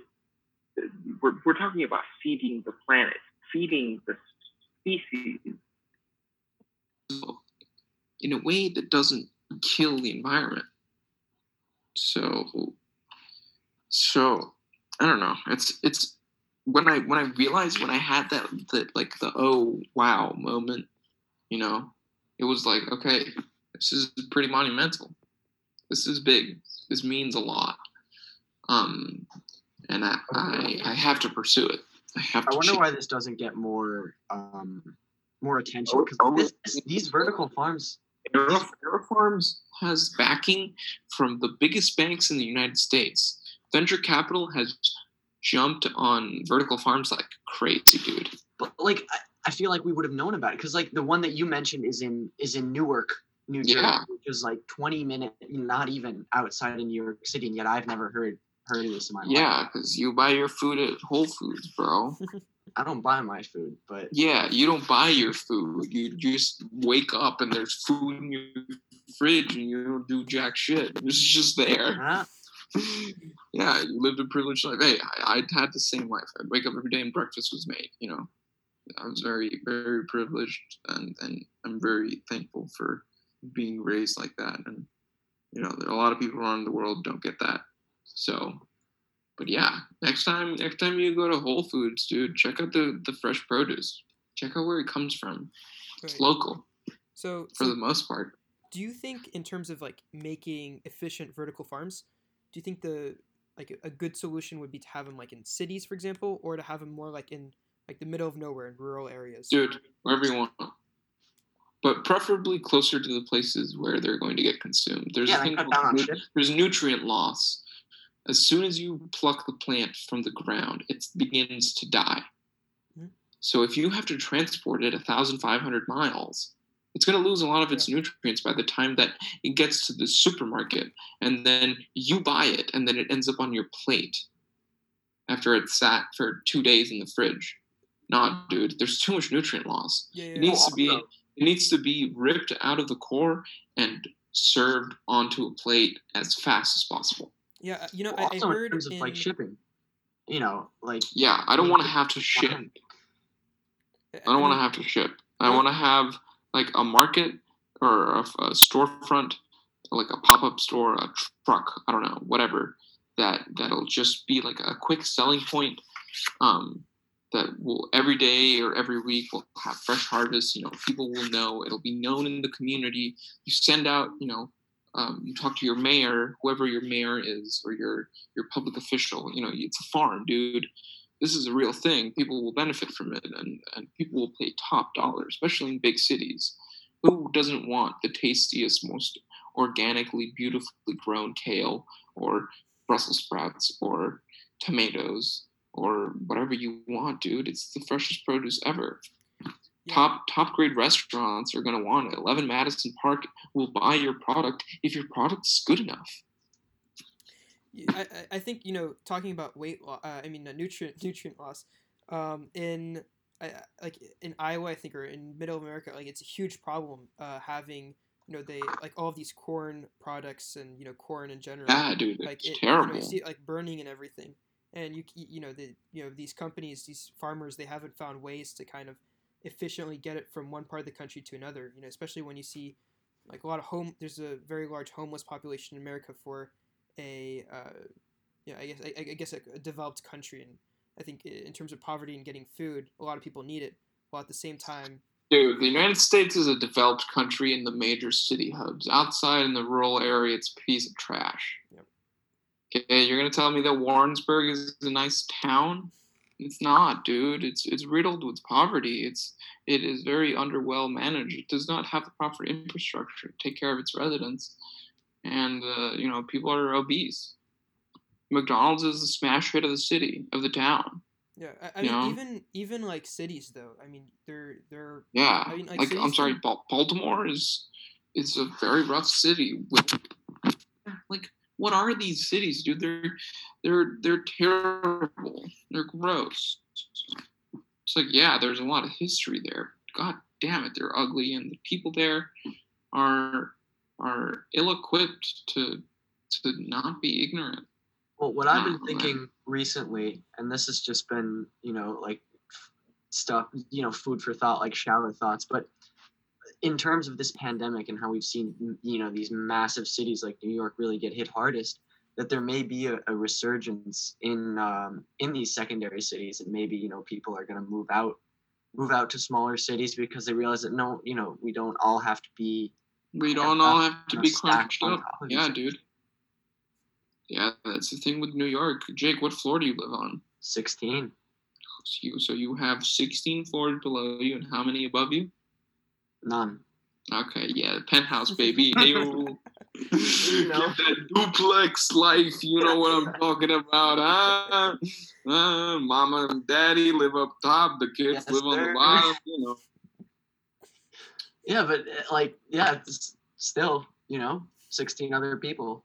we're, we're talking about feeding the planet, feeding the species. in a way that doesn't kill the environment. So, so I don't know. It's it's when I when I realized when I had that that like the oh wow moment, you know, it was like okay, this is pretty monumental. This is big. This means a lot. Um, and I I, I have to pursue it. I have I wonder ch- why this doesn't get more um more attention Oh, because oh, this, this, these vertical farms. Aero, Farms has backing from the biggest banks in the United States. Venture capital has jumped on vertical farms like crazy, dude. But like, I, I feel like we would have known about it because like the one that you mentioned is in is in Newark, New Jersey, Yeah. which is like 20 minutes, not even outside of New York City, and yet I've never heard heard in my life. Yeah, because you buy your food at Whole Foods, bro. I don't buy my food, but Yeah, you don't buy your food. You just wake up and there's food in your fridge and you don't do jack shit. It's just there. Huh? yeah, you lived a privileged life. Hey, I, I had the same life. I'd wake up every day and breakfast was made. You know, I was very, very privileged, and and I'm very thankful for being raised like that. And you know, a lot of people around the world don't get that. So, but yeah, next time, next time you go to Whole Foods, dude, check out the the fresh produce. Check out where it comes from. It's local So, for so the most part. do you think in terms of like making efficient vertical farms do you think the like a- a good solution would be to have them like in cities for example or to have them more like in like the middle of nowhere in rural areas dude, wherever you want. But preferably closer to the places where they're going to get consumed. There's Yeah, a they thing cut called nu- there's nutrient loss. As soon as you pluck the plant from the ground, it begins to die. Mhm. So if you have to transport it 1,500 miles, it's going to lose a lot of its nutrients by the time that it gets to the supermarket, and then you buy it, and then it ends up on your plate after it's sat for two days in the fridge. Not, dude. There's too much nutrient loss. yeah, yeah, It yeah. needs to be it needs to be ripped out of the core and served onto a plate as fast as possible. Yeah, uh, you know, Well, I, I also in terms of in, like shipping, you know, like Yeah, I don't want to have to ship. I don't want to have to ship. I want to have like a market or a, a storefront, like a pop up store, a truck. I don't know, whatever. That that'll just be like a quick selling point. Um, that will every day or every week will have fresh harvest. You know, people will know. It'll be known in the community. You send out. You know, um, you talk to your mayor, whoever your mayor is, or your your public official. You know, it's a farm, dude this is a real thing. People will benefit from it, and, and people will pay top dollar, especially in big cities. Who doesn't want the tastiest, most organically, beautifully grown kale or Brussels sprouts or tomatoes or whatever you want, dude? It's the freshest produce ever. Yeah. Top top grade restaurants are gonna want it. Eleven Madison Park will buy your product if your product's good enough. I, I- think you know talking about weight loss. Uh, I mean uh, nutrient nutrient loss. Um, in I- like in Iowa, I think, or in Middle America, like it's a huge problem. Uh, having you know they like all of these corn products and you know corn in general. Yeah, dude, it's like it, terrible. You, know, you see it like burning and everything, and you you know the you know these companies, these farmers, they haven't found ways to kind of efficiently get it from one part of the country to another. You know, especially when you see like a lot of home. There's a very large homeless population in America for a uh, yeah, I guess I, I guess a, a developed country, and I think in terms of poverty and getting food, a lot of people need it. While at the same time, Dude, the United States is a developed country in the major city hubs. Outside in the rural area, it's a piece of trash. Yep. Okay, you're gonna tell me that Warrensburg is a nice town? It's not, dude. It's it's riddled with poverty. It's it is very under well managed. It does not have the proper infrastructure to take care of its residents, and uh, you know people are obese. McDonald's is the smash hit of the city of the town. Yeah, I, I mean, know? even even like cities though. I mean, they're they're. Yeah, I mean, like, like, I'm sorry, Baltimore is is a very rough city. With like, what are these cities, dude? They're they're they're terrible. They're gross. It's like, yeah, there's a lot of history there. God damn it, they're ugly, and the people there are are ill-equipped to to not be ignorant. Well, what I've been thinking recently, and this has just been, you know, like stuff, you know, food for thought, like shower thoughts, but in terms of this pandemic and how we've seen, you know, these massive cities like New York really get hit hardest, that there may be a, a resurgence in um, in these secondary cities, and maybe you know people are going to move out, move out to smaller cities because they realize that no, you know, we don't all have to be We don't all have to be crunched up. top of each Yeah, dude. Yeah, that's the thing with New York. Jake, what floor do you live on? 16. So you, so you have 16 floors below you, and how many above you? None. Okay, yeah, the penthouse, baby. Ew. You know. Get that duplex life. You know what I'm talking about, huh? Uh, mama and daddy live up top. The kids Yes, live on the bottom. You know. Yeah, but uh, like, yeah, still, you know, 16 other people.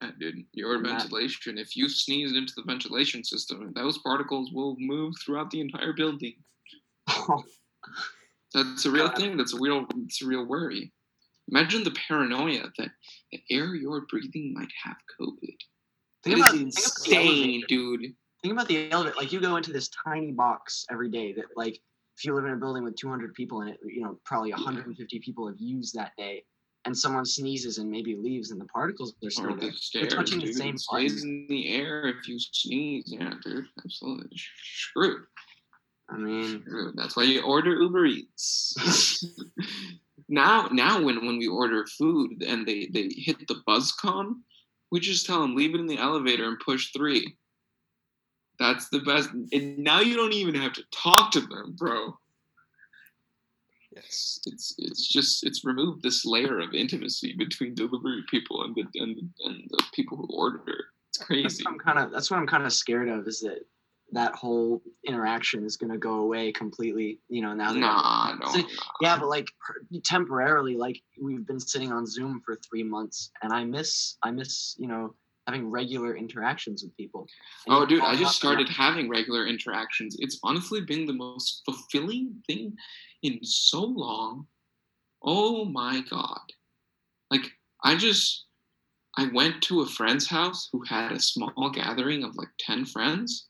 Yeah, dude, your that- ventilation. If you sneeze into the ventilation system, those particles will move throughout the entire building. That's a real thing. That's a real. It's a real worry. Imagine the paranoia that the air you're breathing might have COVID. think That about, is think about insane, dude. Think about the elevator. Like, you go into this tiny box every day that, like, if you live in a building with 200 people in it, you know, probably 150 people have used that day, and someone sneezes and maybe leaves, and the particles are still Or there. the stairs, touching the same it in the air if you sneeze. Yeah, dude. Absolutely. Screwed. I mean. That's why you order Uber Eats. now, now when when we order food and they they hit the buzz con, we just tell them leave it in the elevator and push three. That's the best. And now you don't even have to talk to them, bro. Yes, it's it's just it's removed this layer of intimacy between delivery people and the and, and the people who order. It's that's crazy. what I'm kind of that's what I'm kind of scared of is that that whole interaction is going to go away completely. You know, now that Nah, no, See, nah. Yeah, but like temporarily, like we've been sitting on Zoom for three months, and I miss, I miss, you know, having regular interactions with people. And Oh, dude, I just started having regular interactions. It's honestly been the most fulfilling thing in so long. Oh my god. Like, I just, I went to a friend's house who had a small gathering of like 10 friends,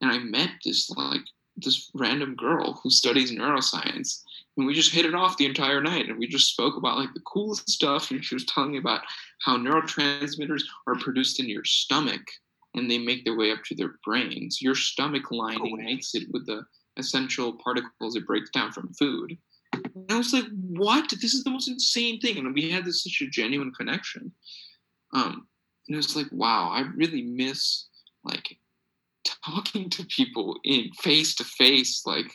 and I met this, like, this random girl who studies neuroscience. And we just hit it off the entire night, and we just spoke about like the coolest stuff. And she was telling me about how neurotransmitters are produced in your stomach and they make their way up to their brains. Your stomach lining way. makes it with the essential particles it breaks down from food. And I was like, what? This is the most insane thing. And we had this such a genuine connection. Um, and it was like, wow, I really miss like talking to people in face to face. Like,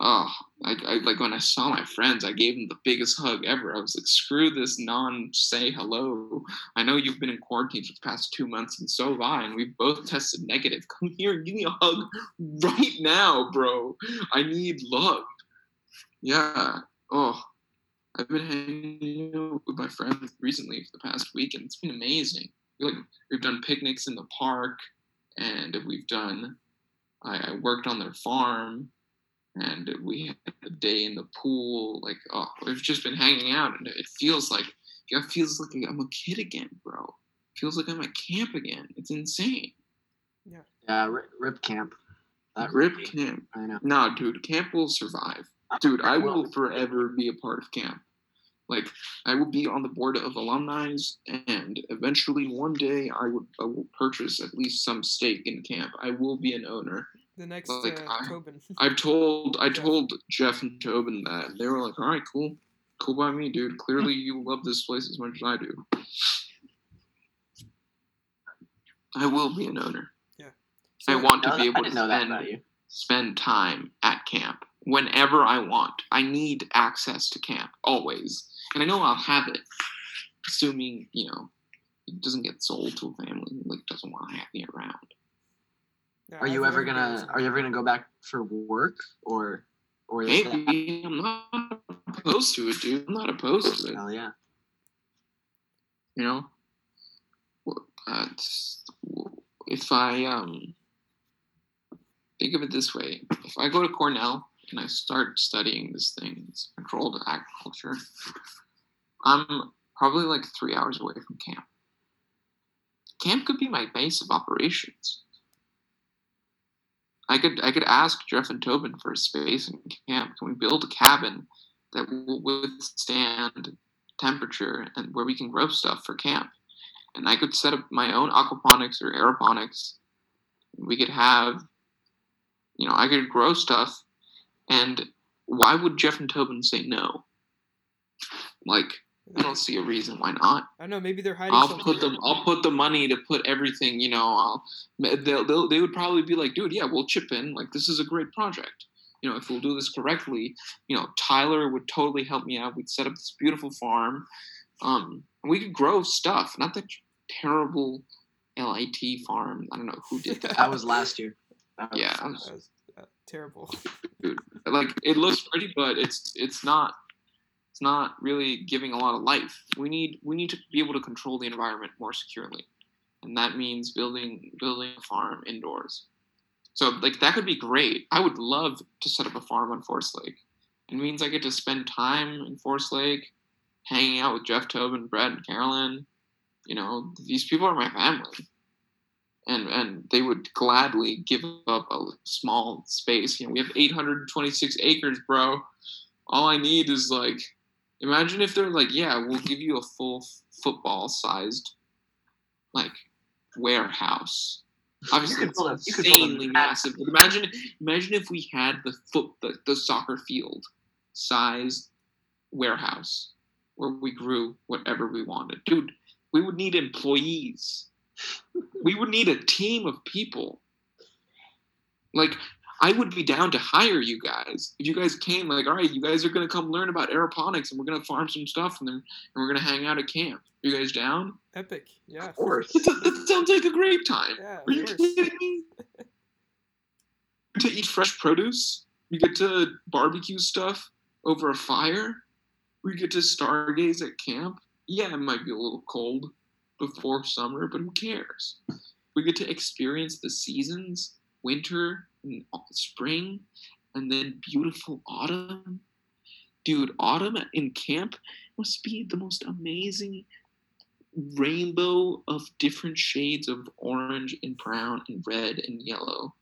oh, I, I like when I saw my friends, I gave them the biggest hug ever. I was like, screw this non say hello. I know you've been in quarantine for the past two months, and so have I, and we've both tested negative. Come here, give me a hug right now, bro. I need love. Yeah. Oh, I've been hanging out with my friends recently for the past week, and it's been amazing. Like we've done picnics in the park, and we've done. I, I worked on their farm, and we had a day in the pool. Like, oh, we've just been hanging out, and it feels like it feels like I'm a kid again, bro. It feels like I'm at camp again. It's insane. Yeah, rip, rip camp. That Rip camp. I know. No, dude, camp will survive. Dude, I will forever be a part of camp. Like, I will be on the board of alumni, and eventually one day I would I will purchase at least some stake in camp. I will be an owner. The next Like, uh, I- Tobin. I've told I Yeah. told Jeff and Tobin that and they were like, "All right, cool, cool by me, dude. Clearly, you love this place as much as I do." I will be an owner. I So- want to No, be able to didn't know that spend spend time at camp whenever I want. I need access to camp always, and I know I'll have it, assuming you know it doesn't get sold to a family who like doesn't want to have me around. Yeah, Are you ever gonna Are you ever gonna go back for work or or is that? Maybe I'm not opposed to it, dude. I'm not opposed to it. Hell yeah. You know, but if I um think of it this way, if I go to Cornell and I start studying this thing, this controlled agriculture, I'm probably like three hours away from camp. Camp could be my base of operations. I could I could ask Jeff and Tobin for a space in camp. Can we build a cabin that will withstand temperature and where we can grow stuff for camp? And I could set up my own aquaponics or aeroponics. We could have, you know, I could grow stuff. And why would Jeff and Tobin say no? Like, I don't see a reason why not. I don't know. Maybe they're hiding. I'll something. put them. I'll put the money to put everything. You know, I'll. They'll, they'll, they would probably be like, dude, yeah, we'll chip in. Like, this is a great project. You know, if we'll do this correctly, you know, Tyler would totally help me out. We'd set up this beautiful farm. Um, we could grow stuff. Not that terrible LIT farm. I don't know who did that. That was last year. That yeah, That was terrible. like it looks pretty, but it's it's not it's not really giving a lot of life. We need we need to be able to control the environment more securely, and that means building building a farm indoors. So like that could be great. I would love to set up a farm on Forest Lake. It means I get to spend time in Forest Lake, hanging out with Jeff Tobin, Brett, and Carolyn. You know, these people are my family and and they would gladly give up a small space. You know, we have 826 acres, bro. All I need is like, imagine if they're like, yeah, we'll give you a full football sized, like, warehouse. Obviously, could it's build a- you could a insanely massive- massive. But imagine, imagine if we had the foot, the, the soccer field sized warehouse where we grew whatever we wanted, dude. We would need employees we would need a team of people. Like, I would be down to hire you guys if you guys came. Like, all right, you guys are gonna come learn about aeroponics, and we're gonna farm some stuff, and then and we're gonna hang out at camp. You guys down? Epic. Yeah. Of course. That, sounds like a great time. Yeah. Are you course. kidding me? to eat fresh produce. We get to barbecue stuff over a fire. We get to stargaze at camp. Yeah, it might be a little cold before summer, but who cares? We get to experience the seasons winter and spring, and then beautiful autumn. Dude, autumn in camp must be the most amazing rainbow of different shades of orange and brown and red and yellow.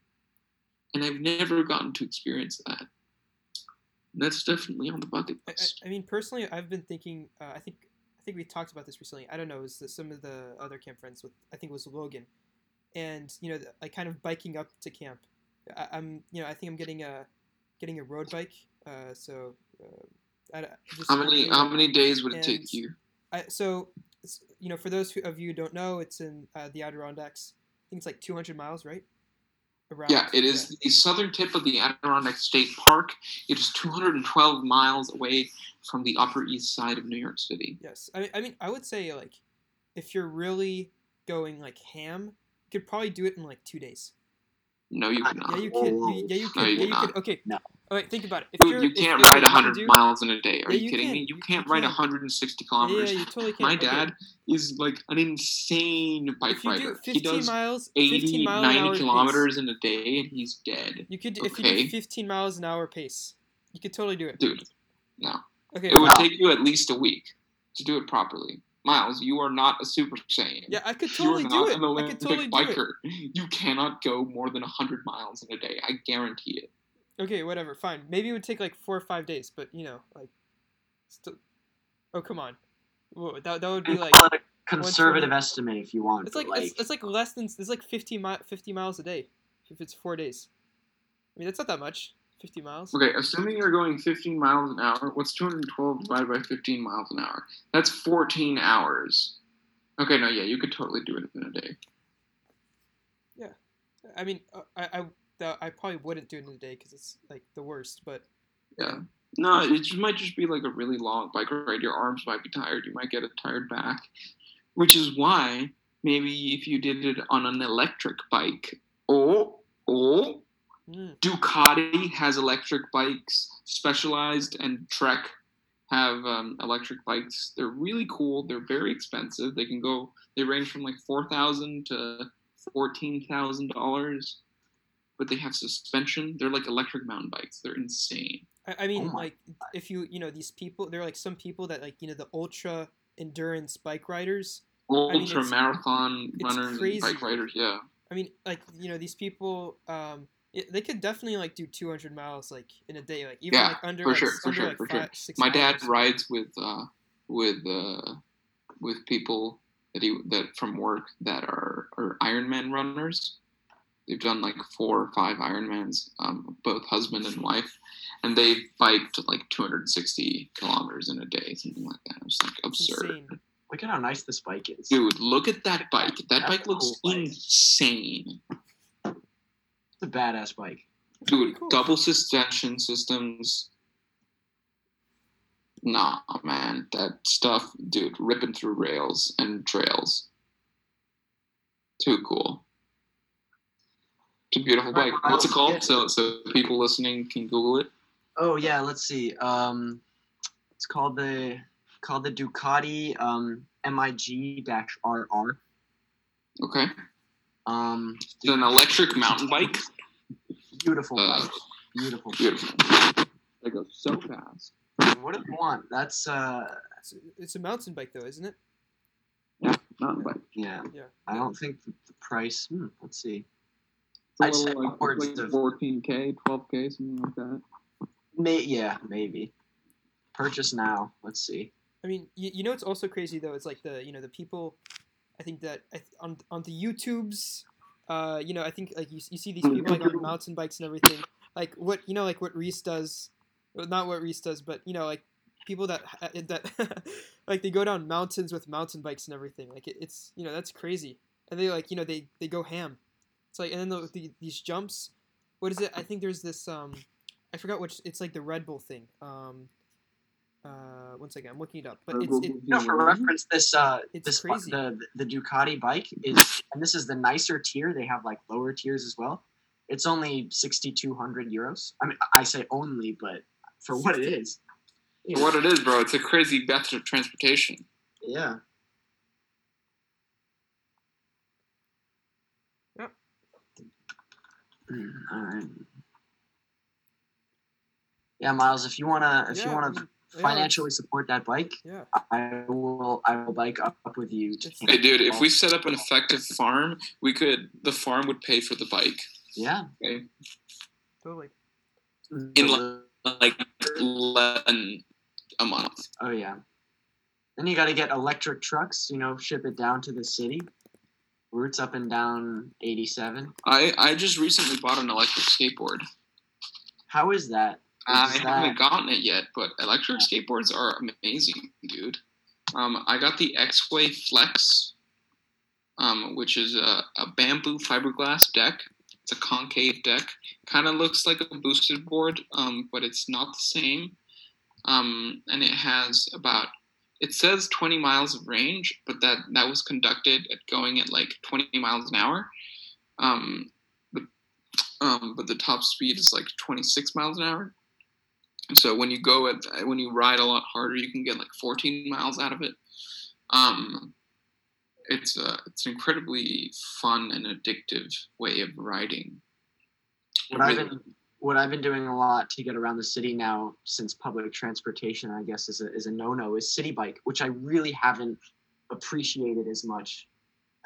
And I've never gotten to experience that. And that's definitely on the bucket list. I, I mean, personally, I've been thinking. Uh, I think I think we talked about this recently. I don't know. It was some of the other camp friends with. I think it was Logan, and you know, like kind of biking up to camp. I, I'm, you know, I think I'm getting a getting a road bike. Uh, so, uh, I, how many how many days would it take you? I, so, you know, for those of you who don't know, it's in uh, the Adirondacks. I think it's like 200 miles, right? Around. Yeah, it is the southern tip of the Adirondack State Park. It is 212 miles away from the Upper East Side of New York City. Yes, I mean, I mean, I would say like, if you're really going like ham, you could probably do it in like two days. No, you cannot. Yeah, you could. Whoa. You, yeah, you No, you yeah, you cannot. could. Okay. No. Right. Think about it. If Dude, you can't ride what you 100 do- miles in a day. Are Yeah, you you kidding can. me? You can't you ride can. 160 kilometers. yeah, you totally can. My Okay. dad is like an insane bike If you do rider. He 15 does miles, 80, 15 mile an hour 90 pace, kilometers in a day, and he's dead. You could if you Okay. do 15 miles an hour pace, you could totally do it. Dude, no. Okay. It would Wow. take you at least a week to do it properly. Miles, you are not a Super Saiyan. Yeah, I could totally do it. I could totally do it. biker. You cannot go more than 100 miles in a day. I guarantee it. Okay, whatever, fine. Maybe it would take like four or five days, but you know, like, still. Oh come on, Whoa, that that would be like a conservative estimate if you want. it's but, like, it's, it's like less than it's like 50 mi- 50 miles a day if it's four days. I mean, that's not that much. 50 miles. Okay, assuming you're going 15 miles an hour, what's 212 divided by 15 miles an hour? That's 14 hours. Okay, no, yeah, you could totally do it in a day. Yeah, I mean, uh, I I, that- I probably wouldn't do it in a day because it's like the worst. But Yeah. No, it just might just be like a really long bike ride. Your arms might be tired. You might get a tired back, which is why maybe if you did it on an electric bike, oh, oh, mm, Ducati has electric bikes, Specialized and Trek have um, electric bikes. They're really cool. They're very expensive. They can go. They range from like four thousand to fourteen thousand dollars, but they have suspension. They're like electric mountain bikes. They're insane. I, I mean, Oh like if you you know these people, there are like some people that like you know the ultra endurance bike riders. mean, Ultra it's- marathon it's runners, and bike riders. Yeah. I mean, like you know these people. Um, it, they could definitely like do 200 miles like in a day, like even Yeah, like under for like, sure, for under, sure, like, for five, sure. My dad rides with uh, with uh, with people that he that from work that are are Ironman runners. They've done like four or five Ironmans, um, both husband and wife, and they biked like 260 kilometers in a day, something like that. It's like absurd. insane. Look at how nice this bike is. Dude, look at that bike. That That's bike looks cool bike. insane. It's a badass bike. Dude, cool. double suspension systems. Nah, man, that stuff, dude, ripping through rails and trails. Too cool. It's a beautiful Right, bike. What's it called? So, so people listening can Google it. Oh yeah, let's see. Um, it's called the called the Ducati um, MIG-RR. Okay, Um, it's an electric mountain bike. beautiful Uh, bike. Beautiful. Beautiful. They go so fast. What do you want? That's uh, It's, it's a mountain bike though, isn't it? Yeah, mountain bike. yeah. Yeah. I don't think the, the price. Hmm, let's see. It's a I'd say little, like, upwards like of- 14k, 12k, something like that. May yeah, maybe. Purchase now. Let's see. I mean, you, you know it's also crazy though? It's like the you know the people, I think that I th- on on the YouTubes, uh, you know, I think like you, you see these people like on mountain bikes and everything, like what you know, like what Reese does, well, not what Reese does, but you know, like people that that like they go down mountains with mountain bikes and everything. Like it, it's you know that's crazy, and they like you know they they go ham. It's like and then the, the, these jumps, what is it? I think there's this um, I forgot which. It's like the Red Bull thing. Um, uh, one second, I'm looking it up, but it's it, No, for reference, this uh, It's this crazy. the the Ducati bike is, and this is the nicer tier. They have like lower tiers as well. It's only sixty two hundred euros. I mean, I say only, but for what it is, For what it is, bro, it's a crazy method of transportation. yeah. Yep. Mm, Mm, all right. Yeah, Miles. If you wanna, if you Yeah, I wanna yeah, financially support that bike, Yeah. I will. I will bike up, up with you. To Hey, dude, if we set up an effective farm, we could. The farm would pay for the bike. yeah, Okay, Totally. in like less than a month. Oh yeah. Then you got to get electric trucks. You know, ship it down to the city. Routes up and down 87. I I just recently bought an electric skateboard. How is that? I Is haven't that- gotten it yet, but electric skateboards are amazing, dude. Um, I got the Exway Flex, um, which is a, a bamboo fiberglass deck. It's a concave deck. Kind of looks like a boosted board, um, but it's not the same. Um, and it has about it says 20 miles of range, but that that was conducted at going at like 20 miles an hour. Um, but um, but the top speed is like 26 miles an hour. So when you go at when you ride a lot harder, you can get like 14 miles out of it. Um, it's a it's an incredibly fun and addictive way of riding. What I've been what I've been doing a lot to get around the city now, since public transportation, I guess, is a is a no no, is Citi Bike, which I really haven't appreciated as much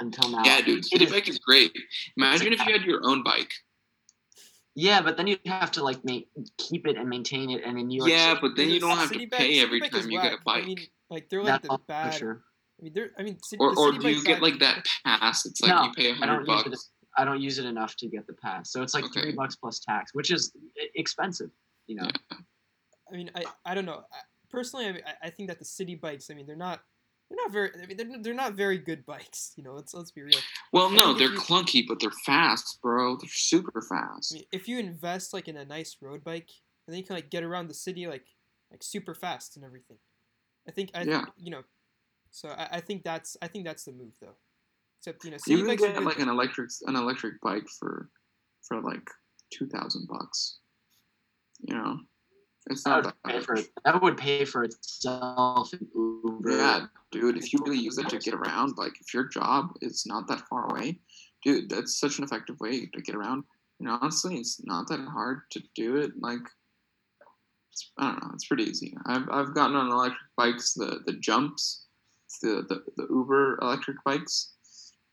until now. Yeah, dude, Citi Bike is great. Imagine if you had your own bike. Yeah, but then you have to like make keep it and maintain it, and in New York, Yeah, City, but then you don't have to bike- pay every time you get a whack. bike. I mean, like they're like that's the all for bad. sure. I mean, they're. I mean, city, Or, the or do you get like that pass? It's like No, you pay a hundred don't use it bucks. I don't use it enough to get the pass. So it's like Okay. three bucks plus tax, which is expensive. You know, I mean, I, I don't know. I, personally, I, mean, I- I think that the Citi Bikes. I mean, they're not they're not very. I mean, they're, they're not very good bikes. You know, let's let's be real. Well, I no, they're you- clunky, but they're fast, bro. They're super I fast. mean, if you invest like in a nice road bike, and then you can like get around the city like like super fast and everything. I think I Yeah. think, you know. So I, I think that's I think that's the move though. Except you know, city You can get like an electric an electric bike for for like two thousand bucks. You know, it's that not would, that pay for, that would pay for itself in Uber. Yeah, dude, if you really use it to get around, like if your job is not that far away, dude, that's such an effective way to get around. And honestly, it's not that hard to do it. Like, it's, I don't know, it's pretty easy. I've, I've gotten on electric bikes, the the jumps, the, the the Uber electric bikes,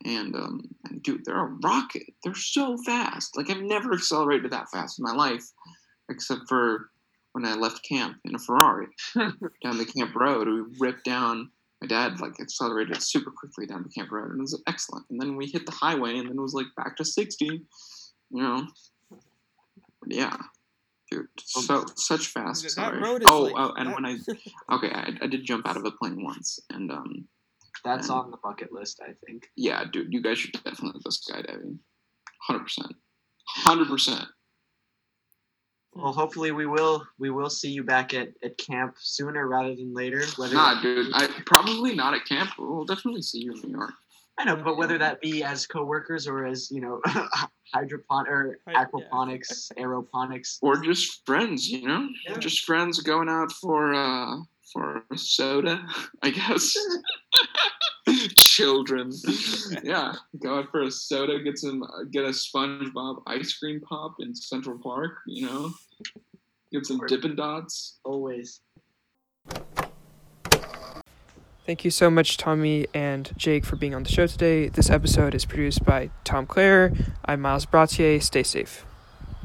and um, and dude, they're a rocket. They're so fast. Like I've never accelerated that fast in my life, except for when I left camp in a Ferrari down the camp road. We ripped down. My dad like accelerated super quickly down the camp road, and it was excellent. And then we hit the highway, and then it was like back to sixty. You know, yeah, dude, so such fast is oh, like, oh, and that- when I okay, I, I did jump out of a plane once, and um, That's on the bucket list, I think. yeah, dude, you guys should definitely go skydiving, hundred percent, hundred percent. Well, hopefully we will we will see you back at, at camp sooner rather than later. Whether Nah, dude, I probably not at camp. but We'll definitely see you in New York. I know, but whether that be as coworkers or as you know, hydropon or aquaponics, aeroponics. or just friends, you know, Yeah. just friends going out for uh for soda, I guess. Children, yeah, go out for a soda, get some, uh, get a SpongeBob ice cream pop in Central Park, you know, get some Dippin' Dots. Always. Thank you so much, Tomy and Jake, for being on the show today. This episode is produced by Tom Clare. I'm Miles Bratier. Stay safe.